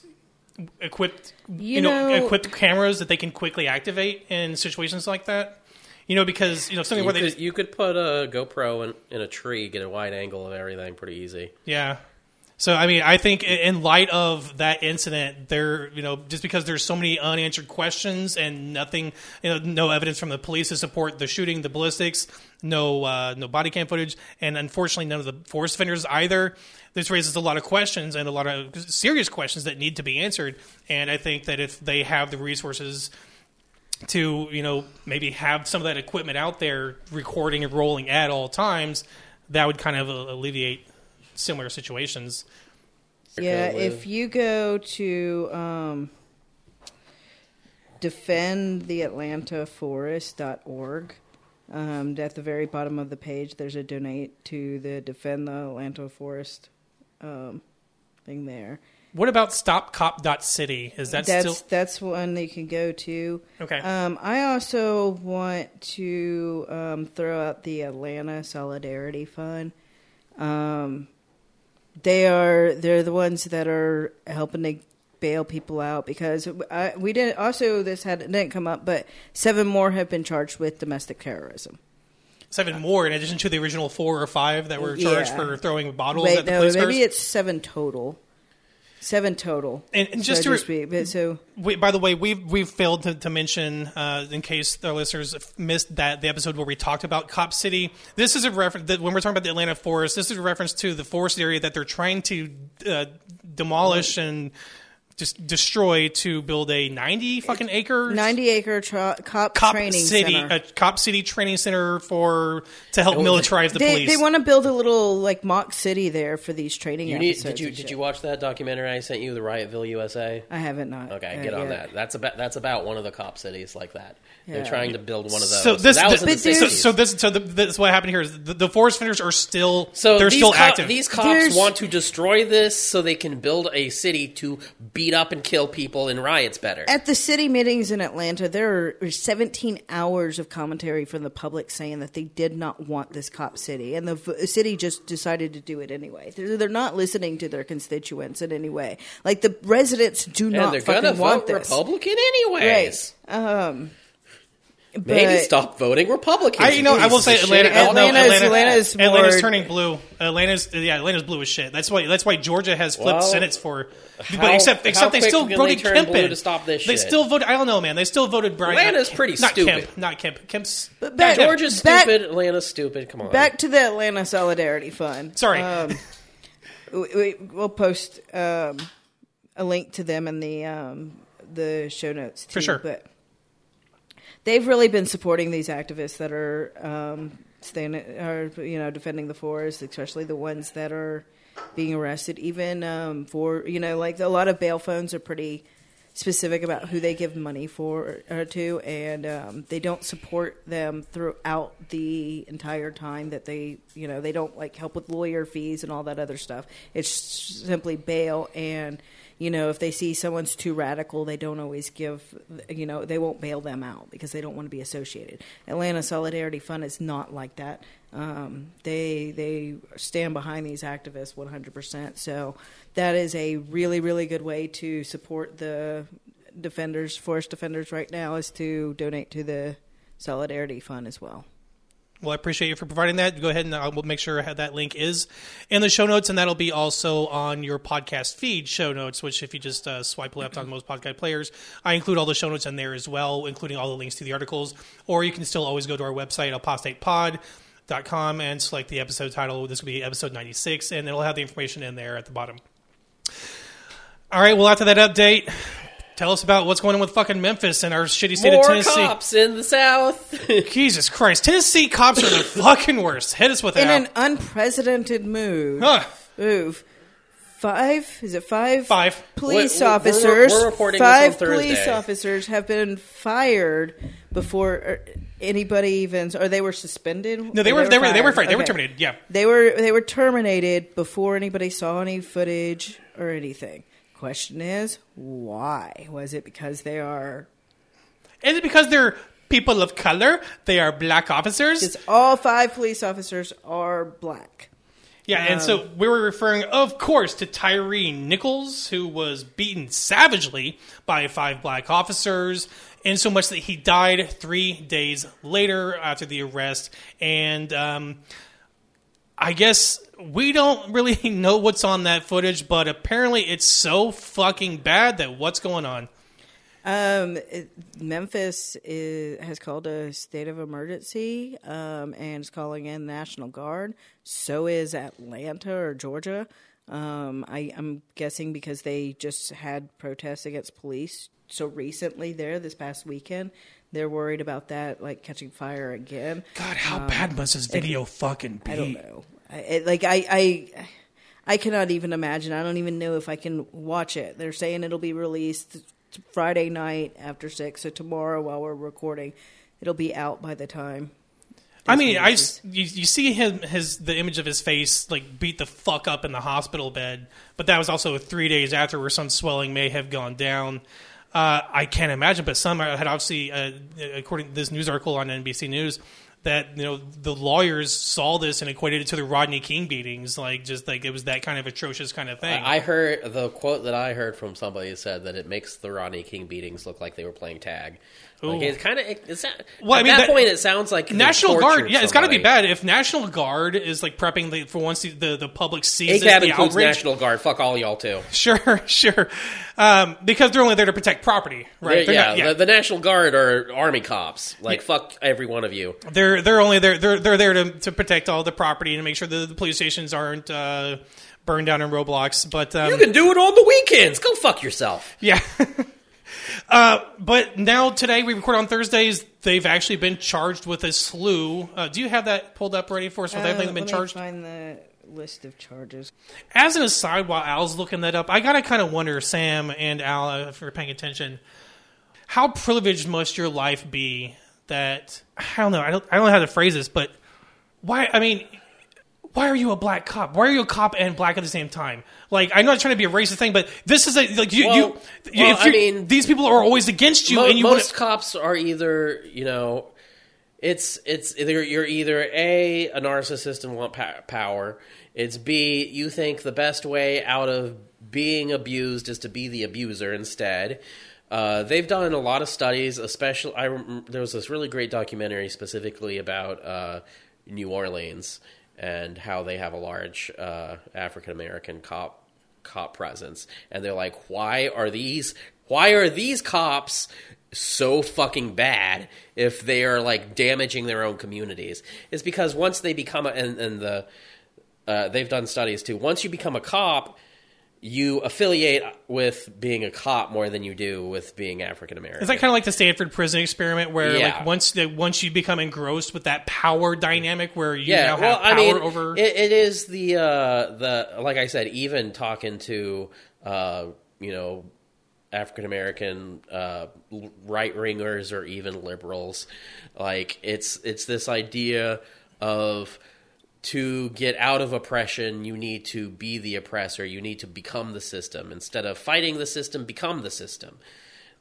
Speaker 1: equipped, you,
Speaker 3: You
Speaker 1: know,
Speaker 3: know-
Speaker 1: equipped cameras that they can quickly activate in situations like that. You know, because you know something
Speaker 2: You
Speaker 1: where they just,
Speaker 2: you could put a GoPro in, in a tree, get a wide angle of everything pretty easy.
Speaker 1: Yeah. So I mean, I think in light of that incident, there, you know, just because there's so many unanswered questions and nothing, you know, no evidence from the police to support the shooting, the ballistics, no, uh, no body cam footage, and unfortunately, none of the forest fenders either. This raises a lot of questions and a lot of serious questions that need to be answered. And I think that if they have the resources to, you know, maybe have some of that equipment out there recording and rolling at all times, that would kind of alleviate similar situations.
Speaker 3: yeah, if you go to um, defendtheatlantaforest.org, um, at the very bottom of the page, there's a donate to the Defend the Atlanta Forest um, thing there.
Speaker 1: What about stopcop.city? Is that
Speaker 3: that's
Speaker 1: still
Speaker 3: that's one that you can go to.
Speaker 1: okay?
Speaker 3: Um, I also want to um, throw out the Atlanta Solidarity Fund. Um, they are they're the ones that are helping to bail people out because I, we didn't. also this had didn't come up, but seven more have been charged with domestic terrorism.
Speaker 1: Seven more in addition to the original four or five that were charged
Speaker 3: Yeah.
Speaker 1: for throwing bottles
Speaker 3: Wait,
Speaker 1: at the
Speaker 3: no,
Speaker 1: police
Speaker 3: maybe
Speaker 1: cars.
Speaker 3: it's seven total. Seven total.
Speaker 1: And- and just
Speaker 3: so
Speaker 1: to
Speaker 3: be, but so
Speaker 1: We, by the way, we've we've failed to, to mention, uh, in case our listeners missed that the episode where we talked about Cop City. This is a reference that when we're talking about the Atlanta forest. This is a reference to the forest area that they're trying to uh, demolish and just destroy to build a ninety fucking acre
Speaker 3: ninety acre tra- cop,
Speaker 1: Cop
Speaker 3: training
Speaker 1: City,
Speaker 3: center.
Speaker 1: a Cop City training center for to help
Speaker 2: Oh,
Speaker 1: militarize the
Speaker 3: they,
Speaker 1: police.
Speaker 3: they want to build a little like mock city there for these training
Speaker 2: You need,
Speaker 3: episodes.
Speaker 2: did you did
Speaker 3: shit.
Speaker 2: you watch that documentary I sent you, the Riotsville USA?
Speaker 3: I haven't not.
Speaker 2: Okay,
Speaker 3: uh,
Speaker 2: get on
Speaker 3: yet.
Speaker 2: that. That's about that's about one of the cop cities like that. They're trying to build one of those.
Speaker 1: so this,
Speaker 2: that was in the
Speaker 1: this- so, so this, so the, this what happened here is the, the forest fenders are still,
Speaker 2: So
Speaker 1: they're
Speaker 2: these
Speaker 1: still
Speaker 2: co-
Speaker 1: active.
Speaker 2: These cops
Speaker 3: There's-
Speaker 2: want to destroy this so they can build a city to beat up and kill people in riots better.
Speaker 3: At the city meetings in Atlanta, there are 17 hours of commentary from the public saying that they did not want this cop city, and the v- city just decided to do it anyway. They're, they're not listening to their constituents in any way. Like the residents do
Speaker 2: and
Speaker 3: not
Speaker 2: they're
Speaker 3: fucking want this.
Speaker 2: Republican anyways.
Speaker 3: Right. Um,
Speaker 2: Maybe stop voting Republican.
Speaker 1: I, you know, I will say
Speaker 2: Piece of
Speaker 1: Atlanta.
Speaker 2: shit.
Speaker 1: uh, no,
Speaker 3: Atlanta's-
Speaker 1: Atlanta,
Speaker 3: is more-
Speaker 1: Atlanta's turning blue. Atlanta's yeah, Atlanta's blue as shit. That's why that's why Georgia has flipped
Speaker 2: Well,
Speaker 1: senates for.
Speaker 2: how-
Speaker 1: but except
Speaker 2: how
Speaker 1: except they
Speaker 2: quick
Speaker 1: still
Speaker 2: can
Speaker 1: voted
Speaker 2: they turn
Speaker 1: Kemp
Speaker 2: blue
Speaker 1: in.
Speaker 2: to stop this
Speaker 1: They
Speaker 2: shit?
Speaker 1: still voted. I don't know, man. They still voted Brian.
Speaker 2: Atlanta's
Speaker 1: not-
Speaker 2: pretty
Speaker 1: not
Speaker 2: stupid.
Speaker 1: Kemp, not Kemp. Kemp's.
Speaker 3: But back-
Speaker 1: Yeah,
Speaker 2: Georgia's
Speaker 3: Back-
Speaker 2: stupid. Atlanta's stupid. Come on.
Speaker 3: back to the Atlanta Solidarity Fund.
Speaker 1: Sorry.
Speaker 3: Um, we, we, we'll post um, a link to them in the um, the show notes too,
Speaker 1: For sure.
Speaker 3: But they've really been supporting these activists that are um, standing, are you know defending the forest, especially the ones that are being arrested. Even um, for you know, like a lot of bail phones are pretty specific about who they give money for uh, to, and um, they don't support them throughout the entire time that they, you know, they don't like help with lawyer fees and all that other stuff. It's simply bail, and you know, if they see someone's too radical, they don't always give, you know, they won't bail them out because they don't want to be associated. Atlanta Solidarity Fund is not like that. Um, they they stand behind these activists 100%. So that is a really really good way to support the defenders, forest defenders right now is to donate to the Solidarity Fund as well.
Speaker 1: Well, I appreciate you for providing that. Go ahead and I will make sure that link is in the show notes, and that'll be also on your podcast feed show notes. Which, if you just uh, swipe left on most podcast players, I include all the show notes in there as well, including all the links to the articles. Or you can still always go to our website, apostatepod.com, and select the episode title. This will be episode ninety six, and it'll have the information in there at the bottom. All right. Well, after that update. Tell us about what's going on with fucking Memphis and our shitty state
Speaker 2: More
Speaker 1: of Tennessee.
Speaker 2: cops in the South.
Speaker 1: Jesus Christ. Tennessee cops are the fucking worst. Hit us with that.
Speaker 3: In
Speaker 1: that.
Speaker 3: an unprecedented move,
Speaker 1: Huh.
Speaker 3: move. Five is it five?
Speaker 1: Five.
Speaker 3: police
Speaker 2: We're- we're-
Speaker 3: officers.
Speaker 2: we're reporting this on
Speaker 3: five
Speaker 2: Thursday.
Speaker 3: police officers have been fired before er, anybody even, or they were suspended.
Speaker 1: No, they
Speaker 3: Or
Speaker 1: were they were they were
Speaker 3: fired?
Speaker 1: fired. They were
Speaker 3: Okay.
Speaker 1: terminated. Yeah.
Speaker 3: They were they were terminated before anybody saw any footage or anything. Question is, why? Was it because they are?
Speaker 1: Is it because they're people of color? They are black officers.
Speaker 3: Because all five police officers are black.
Speaker 1: Yeah, and so we were referring, of course, to Tyre Nichols, who was beaten savagely by five black officers, in so much that he died three days later after the arrest. And um, I guess we don't really know what's on that footage, but apparently it's so fucking bad that what's going on?
Speaker 3: Um, it, Memphis is, has called a state of emergency um, and is calling in National Guard. So is Atlanta or Georgia. Um, I, I'm guessing because they just had protests against police so recently there this past weekend. They're worried about that, like catching fire again.
Speaker 1: God, how bad must this video fucking be?
Speaker 3: I don't know. I, it, like I, I, I cannot even imagine. I don't even know if I can watch it. They're saying it'll be released Friday night after six. So tomorrow, while we're recording, it'll be out by the time.
Speaker 1: I mean, I you, you see him his the image of his face like beat the fuck up in the hospital bed, but that was also three days after where some swelling may have gone down. Uh, I can't imagine, but some had obviously, uh, according to this news article on NBC News, that you know the lawyers saw this and equated it to the Rodney King beatings, like just like it was that kind of atrocious kind of thing.
Speaker 2: I heard the quote that I heard from somebody said that it makes the Rodney King beatings look like they were playing tag. Like
Speaker 1: Ooh.
Speaker 2: it kind of it's not,
Speaker 1: Well, I
Speaker 2: at
Speaker 1: mean,
Speaker 2: that,
Speaker 1: that-
Speaker 2: point it sounds like
Speaker 1: National Guard, yeah, it's got to be bad. If National Guard is like prepping the, for once the, the, the public sees
Speaker 2: ACAB
Speaker 1: it, the
Speaker 2: includes
Speaker 1: outrage,
Speaker 2: National Guard. Fuck all y'all too.
Speaker 1: Sure, sure. Um, because they're only there to protect property, right?
Speaker 2: Yeah,
Speaker 1: not- yeah.
Speaker 2: The, the National Guard are army cops. Like fuck every one of you.
Speaker 1: they're they're only there. They're they're there to, to protect all the property and make sure the, the police stations aren't uh, burned down in Roblox. But um,
Speaker 2: You can do it on the weekends. Go fuck yourself.
Speaker 1: yeah. uh, but now today we record on Thursdays. They've actually been charged with a slew. Uh, do you have that pulled up ready for us? What
Speaker 3: Uh,
Speaker 1: they've been charged?
Speaker 3: find the list of charges.
Speaker 1: As an aside, while Al's looking that up, I gotta kind of wonder, Sam and Al, uh, if you're paying attention, how privileged must your life be that I don't know, I don't, I don't know how to phrase this, but why? I mean, why are you a black cop? Why are you a cop and black at the same time? Like, I'm not trying to be a racist thing, but this is a like you.
Speaker 2: Well-
Speaker 1: you, you
Speaker 2: well,
Speaker 1: if
Speaker 2: I mean-
Speaker 1: these people are always against you,
Speaker 2: Mo-
Speaker 1: and you
Speaker 2: most
Speaker 1: wanna,
Speaker 2: cops are either you know it's it's either you're either a a narcissist and want pa- power it's b you think the best way out of being abused is to be the abuser instead uh, they've done a lot of studies especially I rem- there was this really great documentary specifically about uh, New Orleans and how they have a large uh, African American cop cop presence. And they're like why are these why are these cops so fucking bad if they are like damaging their own communities? It's because once they become a, and, and the uh, they've done studies too. Once you become a cop you affiliate with being a cop more than you do with being African American
Speaker 1: Is that kind of like the Stanford prison experiment, where
Speaker 2: Yeah.
Speaker 1: like once the, once you become engrossed with that power dynamic, where you
Speaker 2: yeah,
Speaker 1: now have
Speaker 2: well,
Speaker 1: power
Speaker 2: I mean,
Speaker 1: over?
Speaker 2: it, it is the uh, the like I said, even talking to uh, you know African American uh, right wingers or even liberals, like it's it's this idea of to get out of oppression, you need to be the oppressor. You need to become the system instead of fighting the system. Become the system.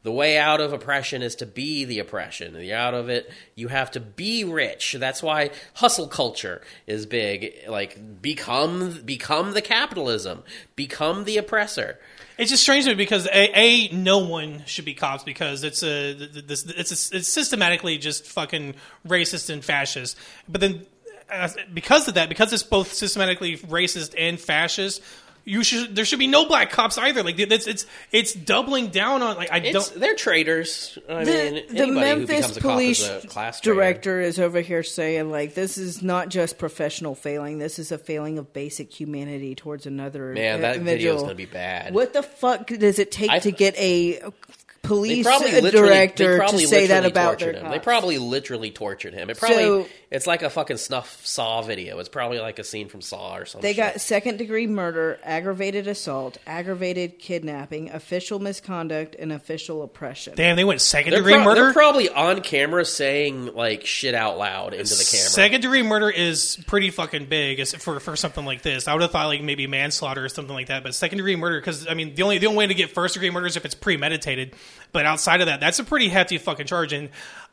Speaker 2: The way out of oppression is to be the oppression. The out of it, you have to be rich. That's why hustle culture is big. Like become become the capitalism, become the oppressor.
Speaker 1: It's just strange to me because a, a no one should be cops because it's a this it's a, it's systematically just fucking racist and fascist. But then uh, because of that, because it's both systematically racist and fascist, you should there should be no black cops either. Like it's it's it's doubling down on like I
Speaker 2: It's,
Speaker 1: don't.
Speaker 2: they're traitors. I
Speaker 3: The,
Speaker 2: mean,
Speaker 3: the
Speaker 2: anybody who
Speaker 3: Memphis
Speaker 2: becomes a cop
Speaker 3: police
Speaker 2: is a class traitor.
Speaker 3: director is over here saying like this is not just professional failing. This is a failing of basic humanity towards another
Speaker 2: Man, that video
Speaker 3: individual.
Speaker 2: is going to be bad.
Speaker 3: What the fuck does it take
Speaker 2: I-
Speaker 3: to get a
Speaker 2: They
Speaker 3: police
Speaker 2: probably literally, they
Speaker 3: director
Speaker 2: probably
Speaker 3: to say that
Speaker 2: literally
Speaker 3: about
Speaker 2: tortured
Speaker 3: their
Speaker 2: him. They
Speaker 3: cops?
Speaker 2: probably literally tortured him. It probably
Speaker 3: So-
Speaker 2: it's like a fucking snuff Saw video. It's probably like a scene from Saw or something.
Speaker 3: They got second degree murder, aggravated assault, aggravated kidnapping, official misconduct, and official oppression.
Speaker 1: Damn, they went second
Speaker 2: They're,
Speaker 1: degree
Speaker 2: pro-
Speaker 1: murder.
Speaker 2: they're probably on camera saying like shit out loud into the camera.
Speaker 1: Second degree murder is pretty fucking big for for something like this. I would have thought like maybe manslaughter or something like that, but second degree murder because I mean the only the only way to get first degree murder is if it's premeditated. But outside of that, that's a pretty hefty fucking charge. And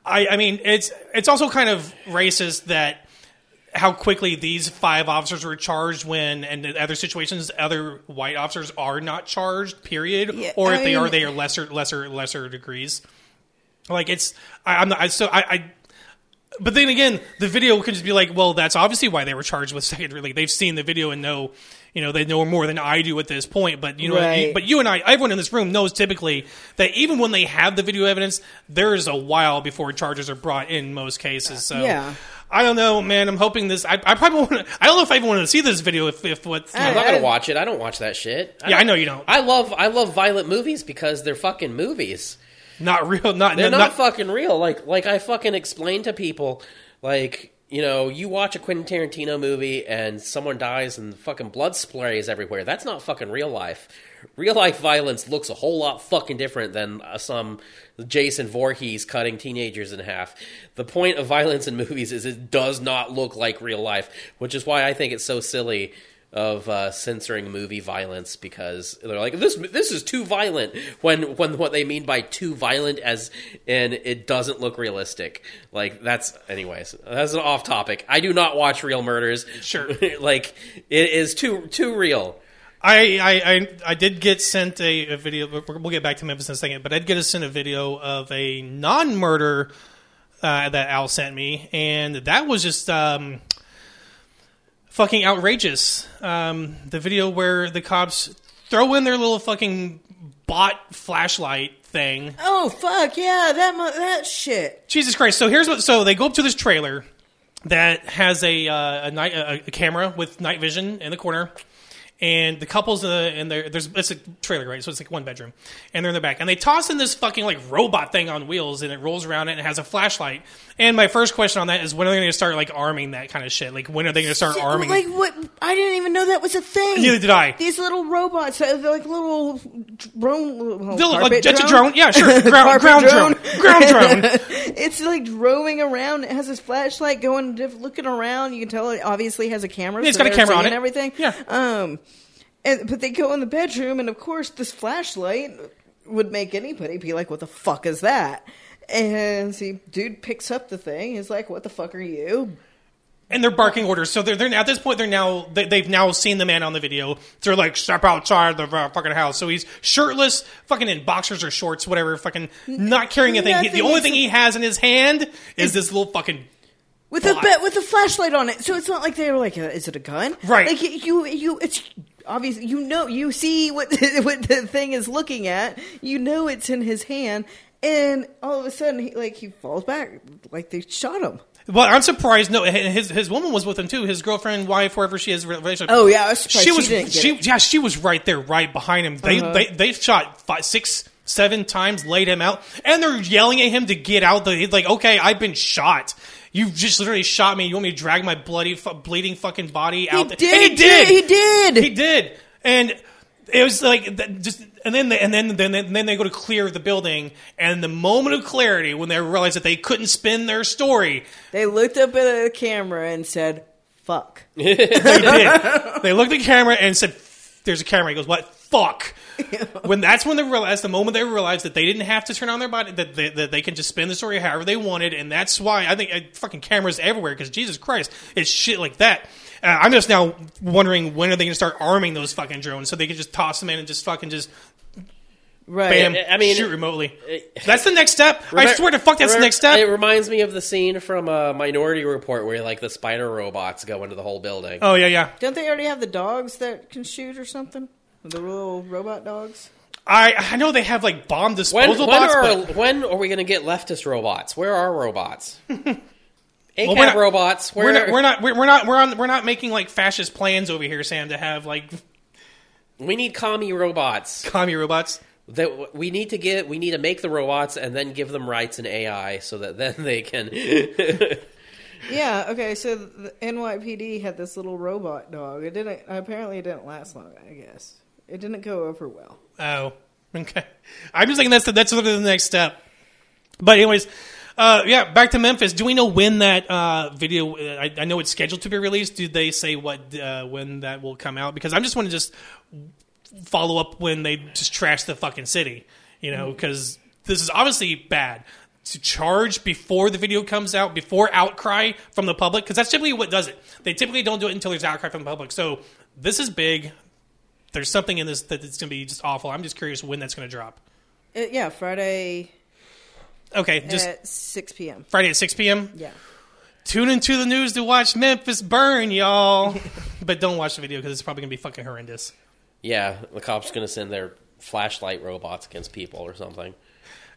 Speaker 1: I I mean it's it's also kind of racist that how quickly these five officers were charged when and in other situations other white officers are not charged period
Speaker 3: Yeah,
Speaker 1: or if
Speaker 3: I
Speaker 1: they are they are lesser lesser lesser degrees like it's I, i'm not I, so I, I but then again, the video could just be like, well, that's obviously why they were charged with second degree. Like they've seen the video and know, you know, they know more than I do at this point. But you know,
Speaker 3: Right.
Speaker 1: you- but you and I, everyone in this room knows typically that even when they have the video evidence, there is a while before charges are brought in most cases. So
Speaker 3: Yeah.
Speaker 1: I don't know, man. I'm hoping this. I, I probably want. to I don't know if I even want to see this video. If if what.
Speaker 2: I'm not gonna watch it. I don't watch that shit.
Speaker 1: Yeah, I know you don't.
Speaker 2: I love I love violent movies because they're fucking movies.
Speaker 1: Not real. Not
Speaker 2: They're
Speaker 1: not,
Speaker 2: not, fucking real. Like like I fucking explain to people, like you know, you watch a Quentin Tarantino movie and someone dies and fucking blood sprays everywhere. That's not fucking real life. Real life violence looks a whole lot fucking different than uh, some Jason Voorhees cutting teenagers in half. The point of violence in movies is it does not look like real life, which is why I think it's so silly of uh, censoring movie violence because they're like this this is too violent when when what they mean by too violent as and it doesn't look realistic like that's anyways that's an off topic i do not watch real murders
Speaker 1: Sure.
Speaker 2: like it is too too real
Speaker 1: I, I, I, I did get sent a, a video. We'll get back to Memphis in a second, but I did get sent a video of a non-murder uh, that Al sent me, and that was just um, fucking outrageous. Um, the video where the cops throw in their little fucking bot flashlight thing.
Speaker 3: oh fuck yeah, that mu- that shit.
Speaker 1: Jesus Christ! So here's what. So they go up to this trailer that has a uh, a, night, a, a camera with night vision in the corner, and the couples in, the, in there. There's it's a trailer, right? So it's like one bedroom, and they're in the back, and they toss in this fucking like robot thing on wheels, and it rolls around and it has a flashlight. And my first question on that is when are they going to start like arming that kind of shit? Like when are they going to start arming?
Speaker 3: Like what? I didn't even know that was a thing.
Speaker 1: Neither did I.
Speaker 3: These little robots, uh, they're like little drone.
Speaker 1: They'll-
Speaker 3: carpet
Speaker 1: it's a drone, yeah, sure. Ground, ground drone, ground drone.
Speaker 3: it's like droving around. It has this flashlight going, looking around. You can tell it obviously has a camera.
Speaker 1: It's
Speaker 3: so
Speaker 1: got a camera on it.
Speaker 3: Everything.
Speaker 1: Yeah.
Speaker 3: Um, and but they go in the bedroom, and of course, this flashlight would make anybody be like, "What the fuck is that?" And see, dude picks up the thing. He's like, "What the fuck are you?"
Speaker 1: and they're barking orders. So they're, they're at this point they're now they, they've now seen the man on the video. They're like step outside the uh, fucking house. So he's shirtless, fucking in boxers or shorts, whatever, fucking not carrying a thing. He- the only thing he has in his hand is this little fucking.
Speaker 3: with a
Speaker 1: Bot.
Speaker 3: be- with a flashlight on it. So it's not like they're like, uh, is it a gun?
Speaker 1: Right.
Speaker 3: Like you, you, it's obvious. You know, you see what what the thing is looking at. You know, it's in his hand, and all of a sudden, he, like he falls back, like they shot him.
Speaker 1: Well, I'm surprised. No, his his woman was with him too. His girlfriend, wife, wherever she is, relationship.
Speaker 3: Oh yeah, was
Speaker 1: she
Speaker 3: she,
Speaker 1: was she yeah she was right there, right behind him. They
Speaker 3: Uh-huh.
Speaker 1: they they shot five, six, seven times, laid him out, and they're yelling at him to get out. The he's like, okay, I've been shot. You just literally shot me. You want me to drag my bloody, fu- bleeding fucking body out?
Speaker 3: He
Speaker 1: there?
Speaker 3: did.
Speaker 1: And he did.
Speaker 3: He did.
Speaker 1: He did. And it was like that just, and then they, and then then then then they go to clear the building, and the moment of clarity when they realized that they couldn't spin their story,
Speaker 3: They looked up at the camera and said, "Fuck."
Speaker 1: they did. They looked at the camera and said, "There's a camera." He goes, "What? Fuck." when that's when they realized, the moment they realized that they didn't have to turn on their body, that they, that they can just spin the story however they wanted, and that's why I think uh, fucking cameras everywhere. Because Jesus Christ, it's shit like that. Uh, I'm just now wondering when are they going to start arming those fucking drones so they can just toss them in and just fucking just
Speaker 3: Right.
Speaker 1: bam,
Speaker 2: I mean,
Speaker 1: shoot remotely. That's the next step. I
Speaker 2: Remem-
Speaker 1: swear to fuck, that's the next step.
Speaker 2: It reminds me of the scene from uh, Minority Report where like the spider robots go into the whole building.
Speaker 1: Oh yeah, yeah.
Speaker 3: Don't they already have the dogs that can shoot or something? The little robot dogs.
Speaker 1: I I know they have like bomb disposal
Speaker 2: when
Speaker 1: bots,
Speaker 2: are
Speaker 1: but
Speaker 2: when are we going to get leftist robots? Where are robots? ACAB
Speaker 1: we're not-
Speaker 2: robots. Where
Speaker 1: we're not we're not we're we're not we're on we're not making like fascist plans over here, Sam, to have like
Speaker 2: we need commie robots.
Speaker 1: commie robots.
Speaker 2: That we need to get. We need to make the robots and then give them rights in AI so that then they can.
Speaker 3: Yeah. Okay. So the NYPD had this little robot dog. It didn't. Apparently, it didn't last long. I guess it didn't go over well.
Speaker 1: Oh, okay. I'm just thinking that's the, that's sort of the next step. But anyways, uh, yeah, back to Memphis. Do we know when that uh, video? uh, I, I know it's scheduled to be released. Do they say what uh, when that will come out? Because I'm just want to just follow up when they just trash the fucking city. You know, because this is obviously bad to charge before the video comes out, before outcry from the public, because that's typically what does it. They typically don't do it until there's outcry from the public. So this is big. There's something in this that it's going to be just awful. I'm just curious when that's going to drop.
Speaker 3: Uh, yeah, Friday
Speaker 1: Okay, just
Speaker 3: at six p.m.
Speaker 1: Friday at 6 p.m.
Speaker 3: Yeah.
Speaker 1: Tune into the news to watch Memphis burn, y'all. but don't watch the video because it's probably going to be fucking horrendous.
Speaker 2: Yeah, the cops are going to send their flashlight robots against people or something.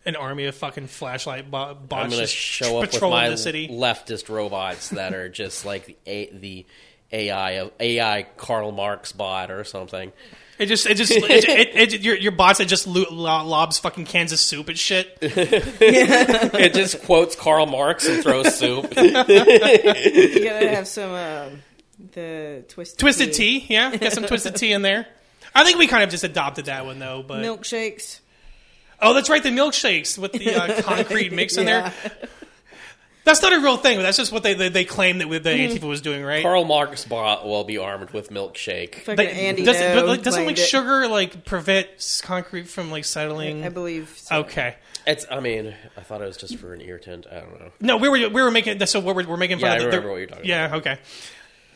Speaker 1: An army of fucking flashlight bo- bots
Speaker 2: I'm going to
Speaker 1: just
Speaker 2: show up with my
Speaker 1: the city.
Speaker 2: leftist robots that are just like the the AI AI Karl Marx bot or something.
Speaker 1: It just, it just, it, it, it, your, your bots that just lo- lo- lobs fucking cans of soup and shit.
Speaker 2: It just quotes Karl Marx and throws soup.
Speaker 3: You gotta have some um, the twisted
Speaker 1: Twisted tea, yeah, got some twisted tea in there. I think we kind of just adopted that one though, but
Speaker 3: milkshakes.
Speaker 1: oh, that's right, the milkshakes with the uh, concrete mix in
Speaker 3: Yeah.
Speaker 1: there. That's not a real thing, but that's just what they they, they claim that the hmm. Antifa was doing, right?
Speaker 2: Karl Marx bot will be armed with milkshake.
Speaker 3: Fucking
Speaker 1: But
Speaker 3: Andy
Speaker 1: doesn't, but, like, doesn't like
Speaker 3: claimed it.
Speaker 1: sugar like prevent s- concrete from like settling?
Speaker 3: I believe. So.
Speaker 1: Okay.
Speaker 2: It's. I mean, I thought it was just for an irritant. I don't know.
Speaker 1: No, we were we were making so we're, we're making fun
Speaker 2: Yeah,
Speaker 1: of
Speaker 2: I
Speaker 1: the,
Speaker 2: remember
Speaker 1: the-
Speaker 2: what you're talking
Speaker 1: Yeah, okay.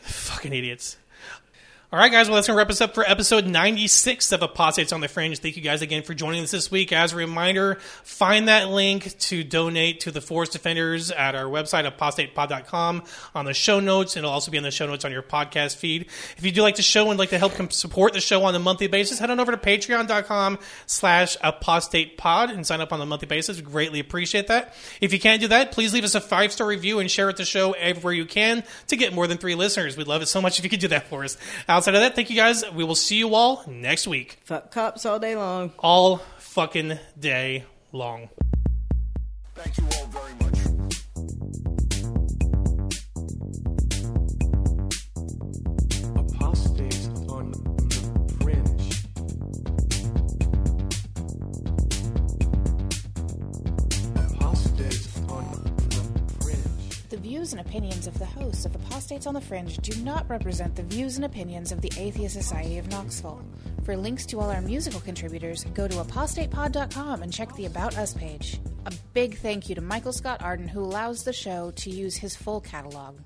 Speaker 1: Fucking idiots. All right, guys. Well, that's gonna wrap us up for episode 96 of Apostates on the Fringe. Thank you guys again for joining us this week. As a reminder, find that link to donate to the Forest Defenders at our website, apostatepod.com, on the show notes. It'll also be in the show notes on your podcast feed. If you do like the show and like to help support the show on a monthly basis, head on over to patreon.com slash apostatepod and sign up on a monthly basis. We greatly appreciate that. If you can't do that, please leave us a five star review and share it the show everywhere you can to get more than three listeners. We'd love it so much if you could do that for us. Outside of that, thank you guys. We will see you all next week.
Speaker 3: Fuck cops all day long.
Speaker 1: All fucking day long.
Speaker 4: Thank you all very
Speaker 5: views and opinions of the hosts of Apostates on the Fringe do not represent the views and opinions of the Atheist Society of Knoxville. For links to all our musical contributors, go to apostatepod.com and check the About Us page. A big thank you to Michael Scott Arden, who allows the show to use his full catalog.